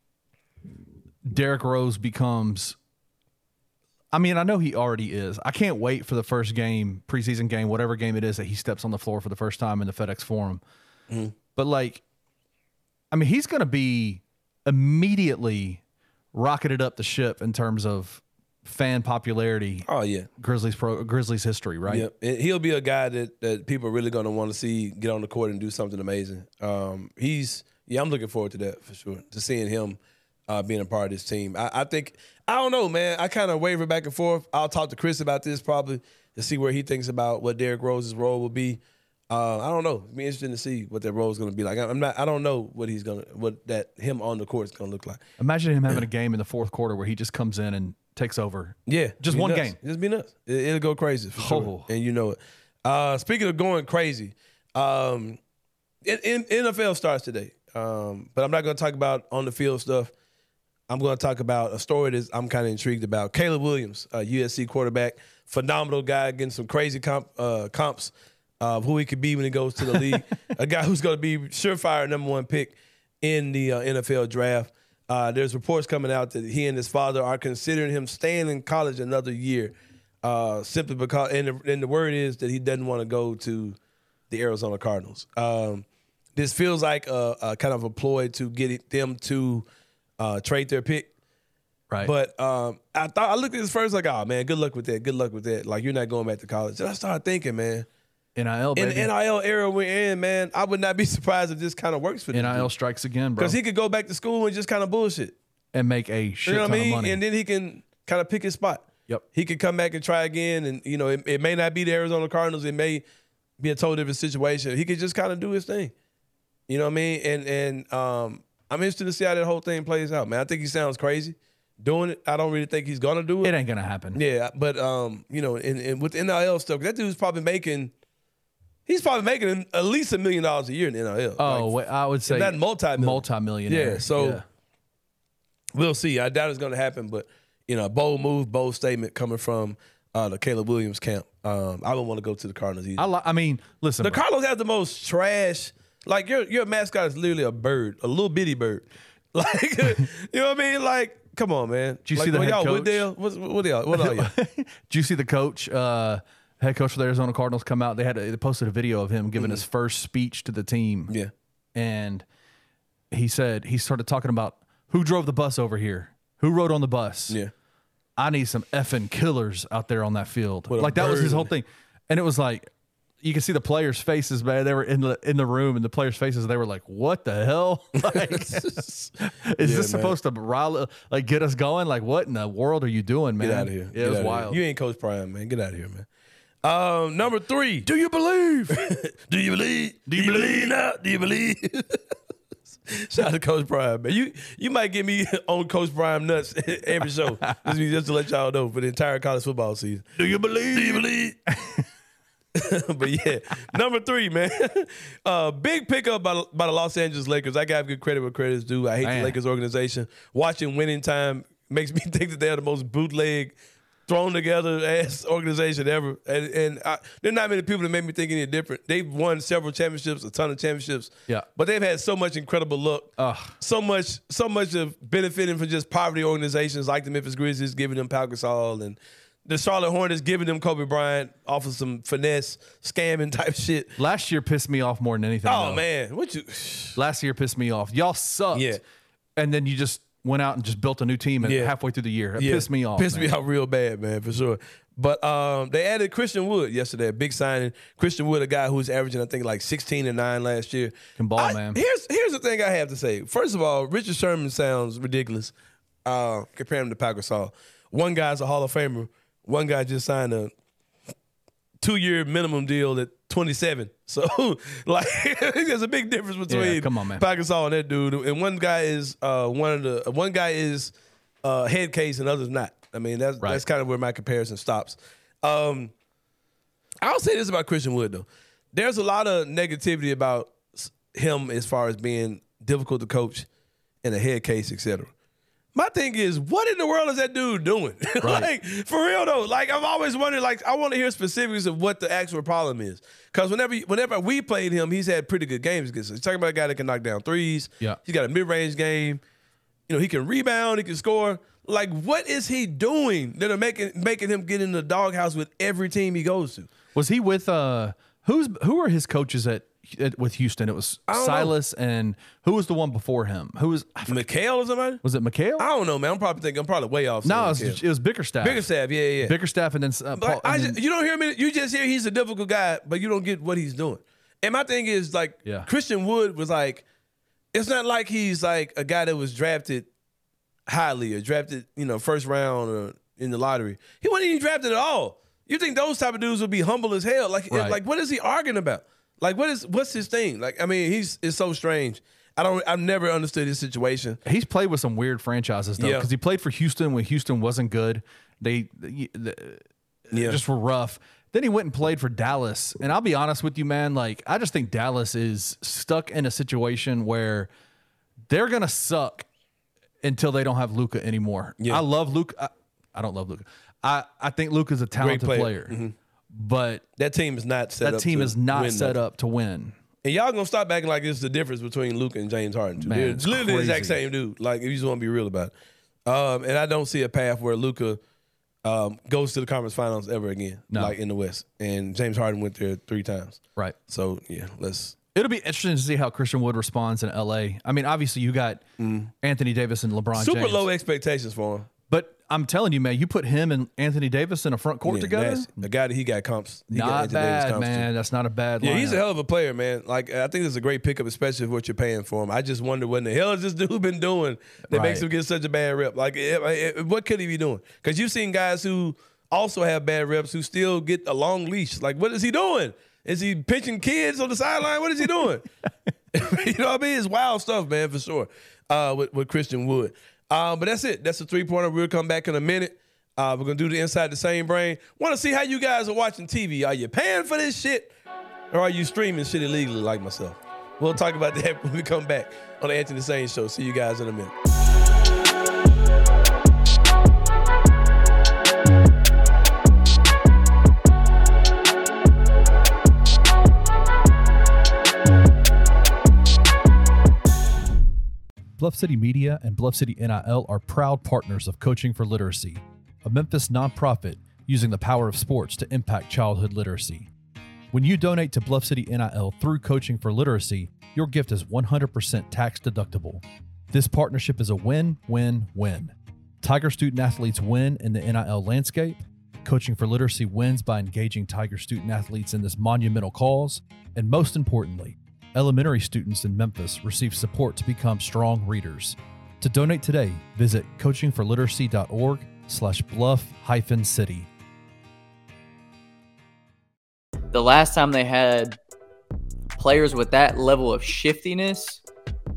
Derrick Rose becomes? I mean, I know he already is. I can't wait for the first game, preseason game, whatever game it is that he steps on the floor for the first time in the FedEx Forum. Mm-hmm. But like, I mean, he's going to be immediately rocketed up the ship in terms of fan popularity. Oh yeah, Grizzlies pro Grizzlies history, right? Yep. He'll be a guy that, that people are really going to want to see get on the court and do something amazing. Um, he's yeah, I'm looking forward to that for sure. To seeing him uh, being a part of this team. I, I think I don't know, man. I kind of waver back and forth. I'll talk to Chris about this probably to see where he thinks about what Derrick Rose's role will be. Uh, I don't know. It'll be interesting to see what that role is going to be like. I'm not. I don't know what he's gonna what that him on the court is going to look like. Imagine him having a game in the fourth quarter where he just comes in and takes over. Yeah, Just one nuts. game. Just be nuts. It, it'll go crazy for sure, Oh. and you know it. Uh, speaking of going crazy, um, in, in, NFL starts today, um, but I'm not going to talk about on the field stuff. I'm going to talk about a story that I'm kind of intrigued about. Caleb Williams, a USC quarterback, phenomenal guy, getting some crazy comp, uh, comps of who he could be when he goes to the league. a guy who's going to be surefire number one pick in the uh, NFL draft. Uh, there's reports coming out that he and his father are considering him staying in college another year, uh, simply because. And the, and the word is that he doesn't want to go to the Arizona Cardinals. Um, this feels like a, a kind of a ploy to get them to uh, trade their pick. Right. But um, I thought I looked at this first like, oh man, good luck with that. Good luck with that. Like you're not going back to college. And I started thinking, man, NIL, in the NIL era we're in, man, I would not be surprised if this kind of works for. NIL strikes again, bro. because he could go back to school and just kind of bullshit. and make a shit You know what ton I mean? of money. And then he can kind of pick his spot. Yep. He could come back and try again, and you know, it, it may not be the Arizona Cardinals. It may be a totally different situation. He could just kind of do his thing. You know what I mean? And and um, I'm interested to see how that whole thing plays out, man. I think he sounds crazy doing it. I don't really think he's gonna do it It ain't gonna happen. yeah, but um, you know, and, and with the NIL stuff, that dude's probably making, he's probably making at least a million dollars a year in NIL. Oh, Like, wait, I would say not multi-million. multi-millionaire. Yeah, so we'll see. I doubt it's going to happen, but you know, bold move, bold statement coming from uh, the Caleb Williams camp. Um, I don't want to go to the Cardinals either. I, li- I mean, listen, the bro. Cardinals have the most trash. Like your your mascot is literally a bird, a little bitty bird. Like you know what I mean? Like, come on, man. Did you like, see the what head y'all, coach? What deal? What, what y'all? What are y'all? Did you see the coach, uh, head coach for the Arizona Cardinals, come out? They had a, they posted a video of him giving his first speech to the team. Mm-hmm. yeah. and he said he started talking about who drove the bus over here, who rode on the bus. Yeah. I need some effing killers out there on that field. A Like that was his whole thing, and it was like you can see the players' faces, man. They were in the in the room, and the players' faces, they were like, "What the hell? Like, is this supposed to rile, like get us going? Like, what in the world are you doing, man? Get out of here. Yeah, it was here. wild. You ain't Coach Prime, man. Get out of here, man. Um, number three. Do you believe? Do you believe? Do you believe now? Do you believe? Shout out to Coach Prime, man. You you might get me on Coach Prime nuts every show. just, just to let y'all know for the entire college football season. Do you believe? Do you believe? but yeah, number three, man. Uh, big pickup by, by the Los Angeles Lakers. I got good credit where credit's due. I hate Man. the Lakers organization. Watching winning time makes me think that they're the most bootleg, thrown together ass organization ever. And, and I, there are not many people that make me think any different. They've won several championships, a ton of championships. Yeah. But they've had so much incredible luck. So much, so much of benefiting from just poverty organizations like the Memphis Grizzlies, giving them Pau Gasol and the Charlotte Hornets giving them Kobe Bryant off of some finesse scamming type shit. Last year pissed me off more than anything. Oh though. man, what you? Last year pissed me off. Y'all sucked. Yeah. And then you just went out and just built a new team and Yeah. halfway through the year. It Yeah, pissed me off. Pissed me man. off real bad, man, for sure. But um, they added Christian Wood yesterday, a big signing. Christian Wood, a guy who was averaging, I think, like 16 and 9 last year. Can ball, I- man. Here's here's the thing I have to say. First of all, Richard Sherman sounds ridiculous. Uh, comparing him to Pau Gasol. One guy's a Hall of Famer. One guy just signed a two year minimum deal at 27. So, like, there's a big difference between come on, man. Gasol and that dude. And one guy is uh, one of the one guy is uh, head case and others not. I mean, that's Right. that's kind of where my comparison stops. Um, I'll say this about Christian Wood though. There's a lot of negativity about him as far as being difficult to coach and a head case, etc. My thing is, what in the world is that dude doing? like for real though, like I've always wondered. Like I want to hear specifics of what the actual problem is. Because whenever whenever we played him, he's had pretty good games. Because he's talking about a guy that can knock down threes. Yeah. he's got a mid range game. You know, he can rebound, he can score. Like, what is he doing that are making making him get in the doghouse with every team he goes to? Was he with uh who's who are his coaches at with Houston? It was don't know. Silas and who was the one before him? Who was McHale or somebody? was it McHale? I don't know, man. I'm probably thinking I'm probably way off. no, it was, it was Bickerstaff. Bickerstaff, yeah, yeah. Bickerstaff and then uh, Paul. I and just, you don't hear me. You just hear he's a difficult guy, but you don't get what he's doing. And my thing is like Yeah. Christian Wood was like, it's not like he's like a guy that was drafted highly or drafted, you know, first round or in the lottery. He wasn't even drafted at all. You think those type of dudes would be humble as hell? Like, Right. like what is he arguing about? Like, what is what's his thing? Like, I mean, he's it's so strange. I don't. I've never understood his situation. He's played with some weird franchises though, Yeah. because he played for Houston when Houston wasn't good. They, they, they Yeah. just were rough. Then he went and played for Dallas, and I'll be honest with you, man. Like I just think Dallas is stuck in a situation where they're gonna suck until they don't have Luka anymore. Yeah. I love Luka. I, I don't love Luka. I I think Luka's a talented player. Mm-hmm. But That team is not set that up. team to is not win set nothing. up to win. And y'all gonna stop acting like this is the difference between Luka and James Harden. Too. Man, They're it's literally the exact same dude. Like if you just want to be real about it. Um, and I don't see a path where Luka um, goes to the conference finals ever again, No. like in the West. And James Harden went there three times. Right. So yeah, let's. It'll be interesting to see how Christian Wood responds in LA. I mean, obviously you got Anthony Davis and LeBron Mm. Super James. low expectations for him. I'm telling you, man, you put him and Anthony Davis in a front court Yeah, together. The guy that he got comps. He got Not Davis bad, comps to. man. That's not a bad. Yeah, he's a hell of a player, man. Like I think it's a great pickup, especially for what you're paying for him. I just wonder what in the hell has this dude been doing that makes him get such a bad rep? Like, eh, eh, what could he be doing? Because you've seen guys who also have bad reps who still get a long leash. Like, what is he doing? Is he pinching kids on the sideline? What is he doing? you know what I mean? It's wild stuff, man, for sure. Uh, with, with Christian Wood. Uh, but that's it. That's the three pointer. We'll come back in a minute. Uh, we're gonna do the inside the Sain brain. Want to see how you guys are watching TV? Are you paying for this shit, or are you streaming shit illegally like myself? We'll talk about that when we come back on the Anthony Sain Show. See you guys in a minute. Bluff City Media and Bluff City NIL are proud partners of Coaching for Literacy, a Memphis nonprofit using the power of sports to impact childhood literacy. When you donate to Bluff City NIL through Coaching for Literacy, your gift is 100% tax deductible. This partnership is a win win win. Tiger student athletes win in the NIL landscape. Coaching for Literacy wins by engaging Tiger student athletes in this monumental cause. And most importantly, elementary students in Memphis receive support to become strong readers. To donate today, visit coachingforliteracy.org slash bluff hyphen city. the last time they had players with that level of shiftiness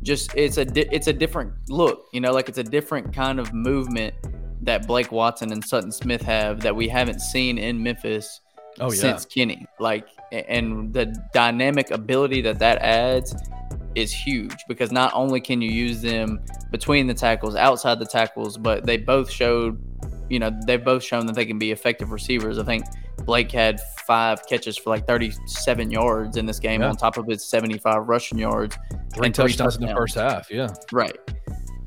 just it's a di- it's a different look you know like it's a different kind of movement that Blake Watson and Sutton Smith have that we haven't seen in Memphis Oh, yeah. since Kenny like and the dynamic ability that that adds is huge because not only can you use them between the tackles outside the tackles but they both showed you know they've both shown that they can be effective receivers I think Blake had five catches for like 37 yards in this game Yeah. on top of his 75 rushing yards Three and touchdowns in the first half. Yeah. Right.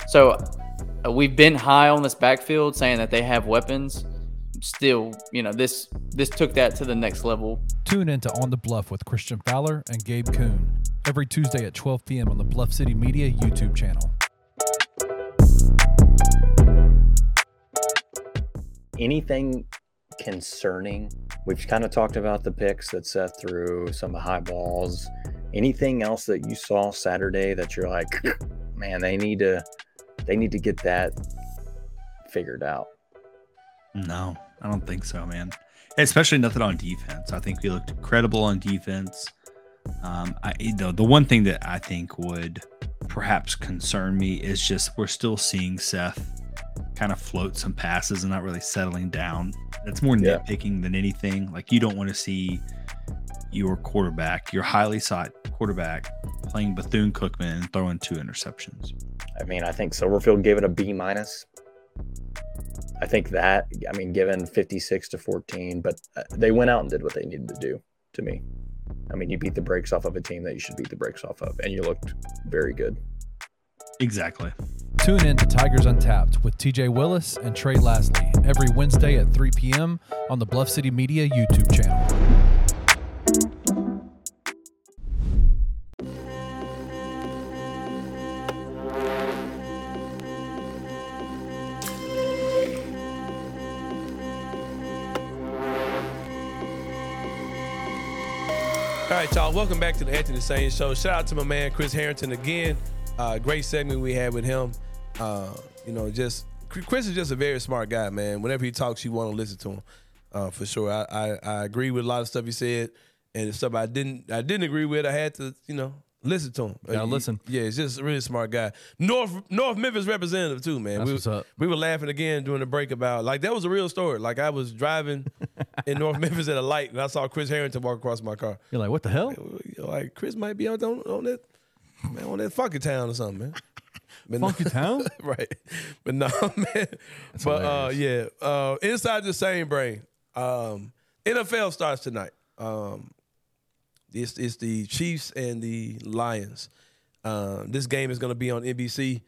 So uh, we've been high on this backfield saying that they have weapons. Still, you know, this this took that to the next level. Tune in to On the Bluff with Christian Fowler and Gabe Kuhn every Tuesday at 12 p.m. on the Bluff City Media YouTube channel. anything concerning? We've kind of talked about the picks that Seth threw, some of the high balls. Anything else that you saw Saturday that you're like, man, they need to they need to get that figured out. No, I don't think so, man. Especially nothing on defense. I think we looked incredible on defense. Um, I the, the one thing that I think would perhaps concern me is just we're still seeing Seth kind of float some passes and not really settling down. That's more Yeah. nitpicking than anything. Like you don't want to see your quarterback, your highly sought quarterback, playing Bethune Cookman and throwing two interceptions. I mean, I think Silverfield gave it a B minus. I think that, I mean, given 56 to 14, but uh, they went out and did what they needed to do to me. I mean, you beat the brakes off of a team that you should beat the brakes off of, and you looked very good. Exactly. Tune in to Tigers Untapped with TJ Willis and Trey Lasley every Wednesday at 3 p.m. on the Bluff City Media YouTube channel. All right, y'all. Welcome back to the Anthony Sain Show. Shout out to my man Chris Herrington again. Uh, great segment we had with him. Uh, you know, just Chris is just a very smart guy, man. Whenever he talks, you want to listen to him, uh, for sure. I, I I agree with a lot of stuff he said, and stuff I didn't I didn't agree with, I had to you know listen to him. Uh, listen. Yeah, he's just a really smart guy. North North Memphis representative too, man. That's we, what's up. we were laughing again during the break about like that was a real story. Like I was driving in North Memphis at a light, and I saw Chris Herrington walk across my car. You're like, what the hell? Like Chris might be out on, on that man on that funky town or something, man. But no- Funky town? right? But no, man. but uh, yeah, uh, inside the Sain brain. Um, NFL starts tonight. Um, it's it's the Chiefs and the Lions. Um, this game is going to be on NBC.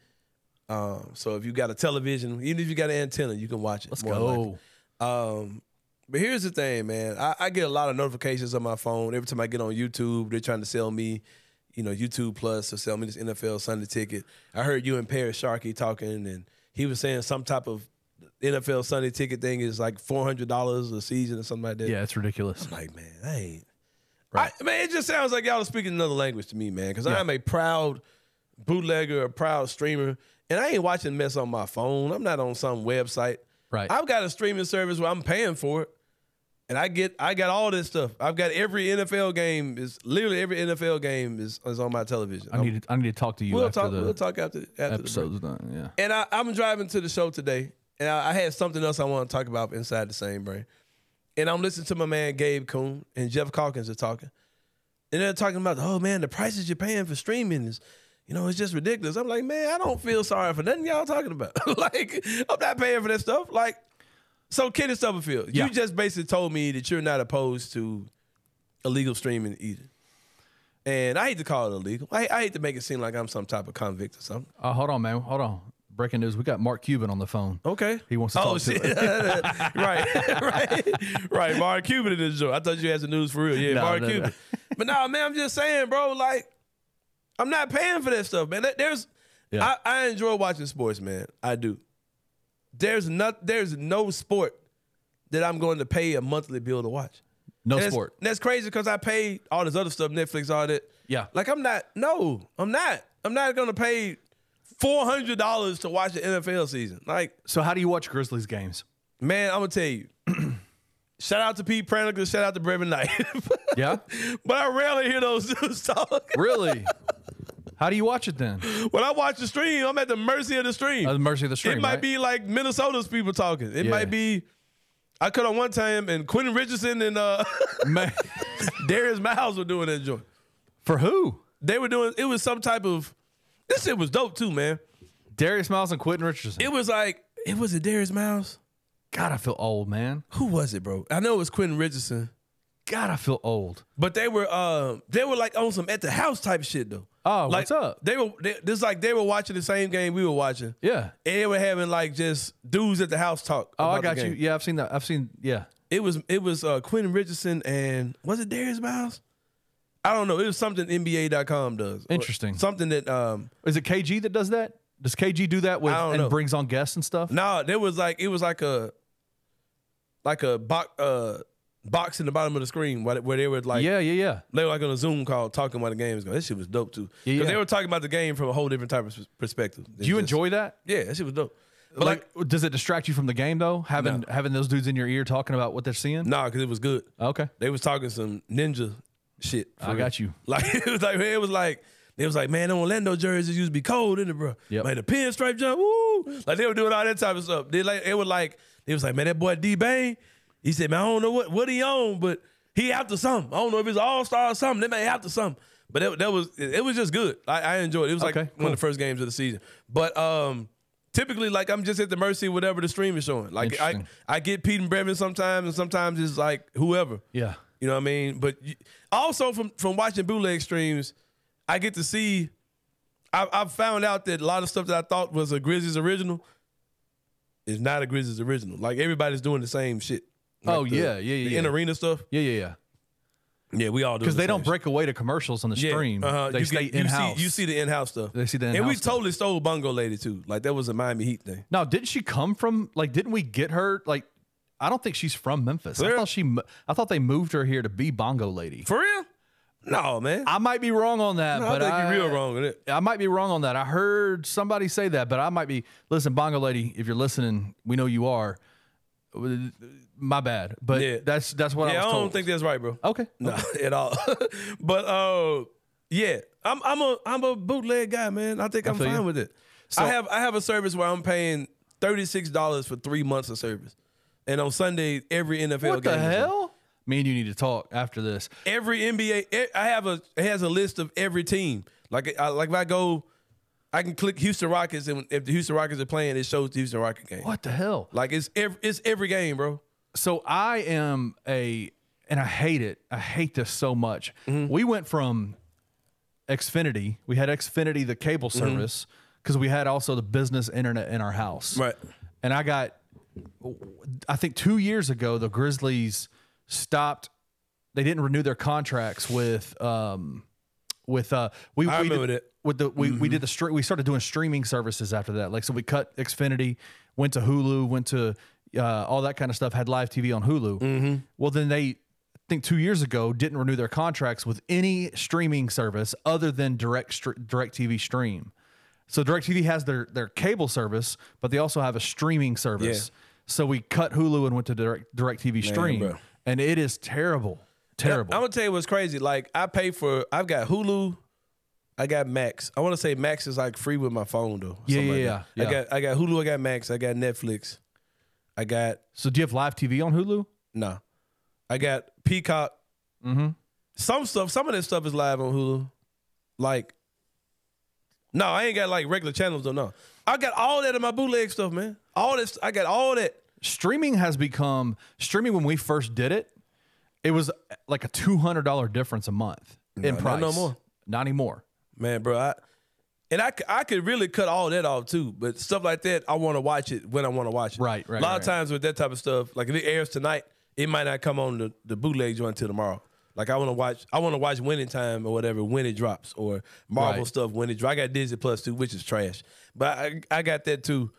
Um, so if you got a television, even if you got an antenna, you can watch it. Let's more than likely. go. Um, but here's the thing, man. I, I get a lot of notifications on my phone every time I get on YouTube. They're trying to sell me, you know, YouTube Plus or sell me this NFL Sunday ticket. I heard you and Paris Sharkey talking, and he was saying some type of NFL Sunday ticket thing is like four hundred dollars a season or something like that. Yeah, it's ridiculous. I'm like, man, I ain't. Right. I, man, it just sounds like y'all are speaking another language to me, man. Because I'm a proud bootlegger, a proud streamer, and I ain't watching mess on my phone. I'm not on some website. Right. I've got a streaming service where I'm paying for it, and I get I got all this stuff. I've got every NFL game is literally every NFL game is, is on my television. I need to, I need to talk to you we'll talk. the We'll talk after after the break. episode's done. Yeah. And I, I'm driving to the show today, and I, I had something else I want to talk about inside the Sain brain. And I'm listening to my man Gabe Kuhn and Geoff Calkins are talking, and they're talking about, oh man, the prices you're paying for streaming is, you know, it's just ridiculous. I'm like, man, I don't feel sorry for nothing y'all talking about. like, I'm not paying for that stuff. Like, so Kenny Stubblefield, Yeah. you just basically told me that you're not opposed to illegal streaming either. And I hate to call it illegal. I, I hate to make it seem like I'm some type of convict or something. Uh, hold on, man. Hold on. Breaking news. We got Mark Cuban on the phone. Okay. He wants to oh, talk to us. right, right, right. Mark Cuban in this joint. I thought you had some news for real. Yeah, No, Mark no, no. Cuban. But no, man, I'm just saying, bro. Like, I'm not paying for that stuff, man. There's, Yeah. I, I enjoy watching sports, man. I do. There's not, there's no sport that I'm going to pay a monthly bill to watch. No that's- sport. That's crazy because I paid all this other stuff, Netflix, all that. Yeah. Like I'm not. No, I'm not. I'm not gonna pay four hundred dollars to watch the NFL season. Like, So how do you watch Grizzlies games? man, I'm gonna tell you. shout out to Pete Pranica. Shout out to Brevin Knight. Yeah. but I rarely hear those dudes talk. really? How do you watch it then? when I watch the stream, I'm at the mercy of the stream. Uh, the mercy of the stream. it might right? be like Minnesota's people talking. It Yeah. might be. I cut on one time, and Quentin Richardson and uh, Man, Darius Miles were doing that joint. for who? They were doing. It was some type of. This shit was dope too, man. Darius Miles and Quentin Richardson. It was like it was a Darius Miles. God, I feel old, man. Who was it, bro? I know it was Quentin Richardson, God, I feel old. but they were uh, they were like on some at the house type shit though. Oh, like, what's up? They were they, this like they were watching the same game we were watching. Yeah. And they were having like just dudes at the house talk. Oh, I got you. Yeah, I've seen that. I've seen. Yeah. It was it was uh, Quentin Richardson and was it Darius Miles? I don't know. It was something NBA.com does. Interesting. Something that um Is it KG that does that? Does KG do that with and know. brings on guests and stuff? no, there was like it was like a like a box uh box in the bottom of the screen where, where they were like yeah, yeah, yeah. they were like on a Zoom call talking about the game. That shit was dope too. Yeah, Because yeah. they were talking about the game from a whole different type of pers- perspective. Do you enjoy that? Yeah, that shit was dope. But like, like, does it distract you from the game though? Having No. having those dudes in your ear talking about what they're seeing? nah, because it was good. Okay. They was talking some ninja shit. I real. got you. Like it was like man, it was like it was like man, them Orlando jerseys used to be cold, in it, bro? Yep. Man, the pinstripe jump, woo! Like they were doing all that type of stuff. They like it was like it was like man, that boy D Bane. He said, man, I don't know what what he on, but he after something. I don't know if it's all star or something. They may after something. But it, that was it was just good. I, I enjoyed it. It was like Okay, one of the first games of the season. But um typically like I'm just at the mercy of whatever the stream is showing. Like I I get Pete and Brevin sometimes, and sometimes it's like whoever. Yeah. You know what I mean? But you, also from from watching bootleg streams, I get to see. I, I've found out that a lot of stuff that I thought was a Grizzlies original is not a Grizzlies original. Like everybody's doing the same shit. Oh, the- yeah, yeah, the yeah. in arena stuff. Yeah, yeah, yeah. Yeah, we all do Because the they don't same break away to commercials on the shit. stream. Uh-huh. They you stay in house. You see the in house stuff. They see the and we stuff. totally stole Bongo Lady too. Like that was a Miami Heat thing. Now, didn't she come from like? Didn't we get her like? I don't think she's from Memphis. I thought she. I thought they moved her here to be Bongo Lady. For real? No, man. I might be wrong on that, No, I think I, you're real wrong with it. I might be wrong on that. I heard somebody say that, but I might be. Listen, Bongo Lady, if you're listening, we know you are. My bad, but Yeah. that's that's what Yeah, I was. I don't told. think that's right, bro. okay, No, at all. but uh, yeah, I'm I'm a I'm a bootleg guy, man. I think I'm fine you. with it. So- I have I have a service where I'm paying thirty six dollars for three months of service, and on Sunday every NFL game. what game. the hell? Me and you need to talk after this. Every NBA, I have a it has a list of every team. Like I, like if I go, I can click Houston Rockets, and if the Houston Rockets are playing, it shows the Houston Rocket game. What the hell? Like it's every it's every game, bro. so I am a, and I hate it. I hate this so much. Mm-hmm. We went from Xfinity. We had Xfinity, the cable service, because we had also the business internet in our house. Mm-hmm. Right. And I got, I think two years ago, the Grizzlies stopped. They didn't renew their contracts with, um, with uh, we. I we did, that. With the we, we did the. We started doing streaming services after that. Like so, we cut Xfinity, went to Hulu, went to uh, all that kind of stuff. Had live TV on Hulu. Mm-hmm. Well, then they, I think two years ago, didn't renew their contracts with any streaming service other than direct str- direct TV stream. So DirecTV has their their cable service, but they also have a streaming service. So we cut Hulu and went to direct direct TV stream, bro. and it is terrible, terrible. I'm gonna tell you what's crazy. Like I pay for, I've got Hulu, I got Max. I want to say Max is like free with my phone though. Yeah, something like yeah, yeah, I yeah. got I got Hulu, I got Max, I got Netflix, I got so do you have live TV on Hulu? nah, I got Peacock. Mm-hmm. Some stuff, some of this stuff is live on Hulu. Like, no, I ain't got like regular channels though. No, I got all that in my bootleg stuff, man. All this, I got all that. Streaming has become streaming when we first did it. It was like a two hundred dollar difference a month in not price. no more. Not anymore. Man, bro, I and I, I could really cut all that off too, but stuff like that, I want to watch it when I want to watch it. Right, right, A lot right. of times with that type of stuff, like if it airs tonight, it might not come on the, the bootleg joint until tomorrow. Like I want to watch, I want to watch Winning Time or whatever when it drops, or Marvel Right. stuff when it drops. I got Disney Plus too, which is trash, but I, I got that too,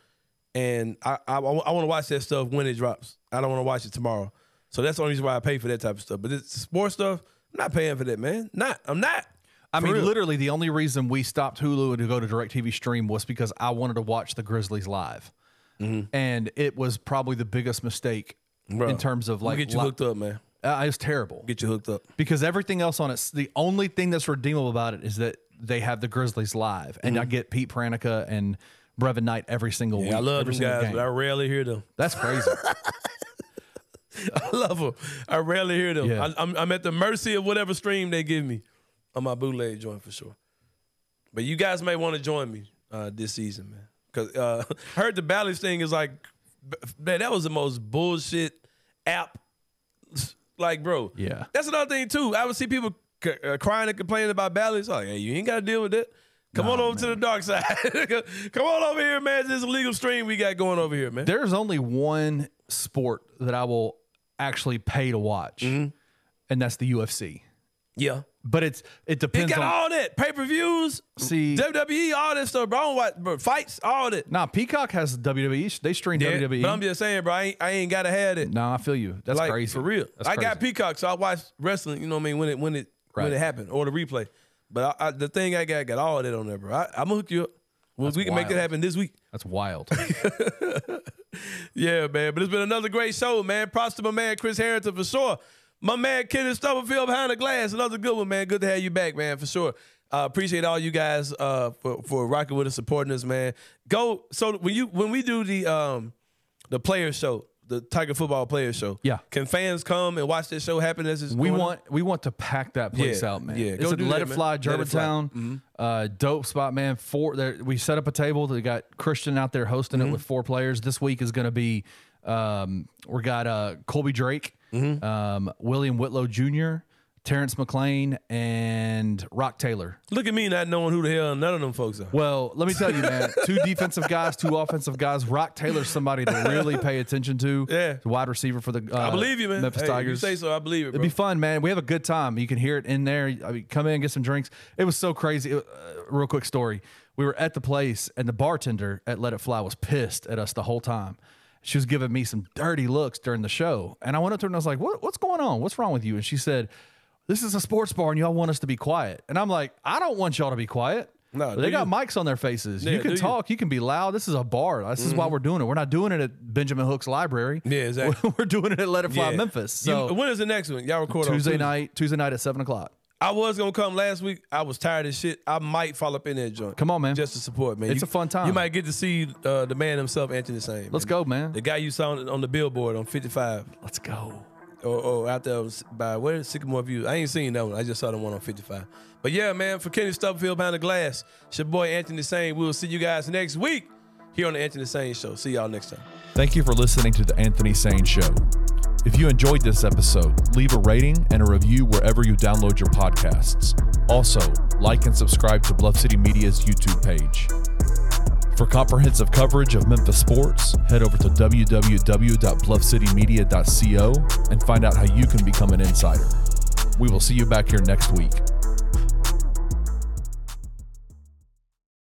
and I I, I want to watch that stuff when it drops. I don't want to watch it tomorrow, so that's the only reason why I pay for that type of stuff. But it's sports stuff. I'm not paying for that, man. Not. I'm not. I For mean, real. literally, the only reason we stopped Hulu to go to DirecTV Stream was because I wanted to watch the Grizzlies live, and it was probably the biggest mistake Mm-hmm. Bro, in terms of I'ma like get you li- hooked up, man. Uh, it's terrible Get you hooked up. because everything else on it. The only thing that's redeemable about it is that they have the Grizzlies live, and I get Pete Pranica and Brevin Knight every single week. Mm-hmm. I love them guys, game. but I rarely hear them. That's crazy. I love them. I rarely hear them. Yeah. I, I'm, I'm at the mercy of whatever stream they give me on my bootleg joint for sure. But you guys may want to join me uh, this season, man. Because uh, heard the balance thing is like, man, that was the most bullshit app. Like, bro. Yeah. That's another thing, too. I would see people c- uh, crying and complaining about balance. Like, hey, you ain't got to deal with that. Come on over to the dark side. Come on over here, man. This illegal stream we got going over here, man. There's only one sport that I will actually pay to watch, Mm-hmm. and that's the UFC. Yeah. But it's it It depends got on all that pay per views, See- WWE, all that stuff, bro. I don't watch bro, fights, all that. Nah, Peacock has WWE. They stream Yeah, WWE. But I'm just saying, bro, I ain't, I ain't gotta have it. no, I feel you. That's like crazy for real. That's I got. Peacock, so I watch wrestling. You know what I mean when it when it when it happened or the replay. But I, I, the thing I got got all of that on there, bro. I, I'm gonna hook you up. Well, we can make that happen this week. That's wild. Yeah, man. But it's been another great show, man. Props to my man Chris Herrington for sure. My man Kenneth Stubblefield behind the glass. Another good one, man. Good to have you back, man, for sure. Uh, appreciate all you guys uh, for for rocking with us, supporting us, man. Go so when you when we do the um the player show, the Tiger Football Player Show. Yeah. Can fans come and watch this show happen as it's we going want we want to pack that place Yeah, out, man. yeah. It's Go at do Let It man. Fly, Let It Fly. Germantown. Mm-hmm. Uh, dope spot, man. Four there. We set up a table. They got Christian out there hosting Mm-hmm. it with four players. This week is going to be. Um, we got uh, Colby Drake, Mm-hmm. um, William Whitlow Jr., Terrence McLean, and Roc Taylor. Look at me not knowing who the hell none of them folks are. Well, let me tell you, man. Two defensive guys, two offensive guys. Roc Taylor's somebody to really pay attention to. Yeah. The wide receiver for the uh, I believe you, man. Memphis Hey, Tigers. You say so, I believe it, It'd be fun, man. We have a good time. You can hear it in there. I mean, come in, get some drinks. It was so crazy. It- uh, real quick story. We were at the place, and the bartender at Let It Fly was pissed at us the whole time. She was giving me some dirty looks during the show, and I went up to her and I was like, what, "What's going on? What's wrong with you?" And she said, "This is a sports bar, and y'all want us to be quiet." And I'm like, "I don't want y'all to be quiet." No, they got you? mics on their faces. Yeah, you can? Mm-hmm. talk. You can be loud. This is a bar. This is why we're doing it. We're not doing it at Benjamin Hook's library. Yeah, exactly. We're doing it at Let It Fly Yeah. Memphis. You- So when is the next one? Y'all record on Tuesday Tuesday. night, Tuesday night at seven o'clock. I was gonna come last week. I was tired of shit. I might fall up in that joint. Come on, man. Just to support, man. It's You- a fun time. You might get to see uh, the man himself, Anthony Sain. Let's go, man. The guy you saw on, on the billboard on 55 Let's go. or, or out there by where is Sycamore View. I ain't seen that one. I just saw the one on 55. But yeah, man, for Kenny Stubblefield behind the glass, it's your boy Anthony Sain. We'll see you guys next week here on the Anthony Sain Show. See y'all next time. Thank you for listening to the Anthony Sain Show. If you enjoyed this episode, leave a rating and a review wherever you download your podcasts. Also, like and subscribe to Bluff City Media's YouTube page. For comprehensive coverage of Memphis sports, head over to www.bluffcitymedia.co and find out how you can become an insider. We will see you back here next week.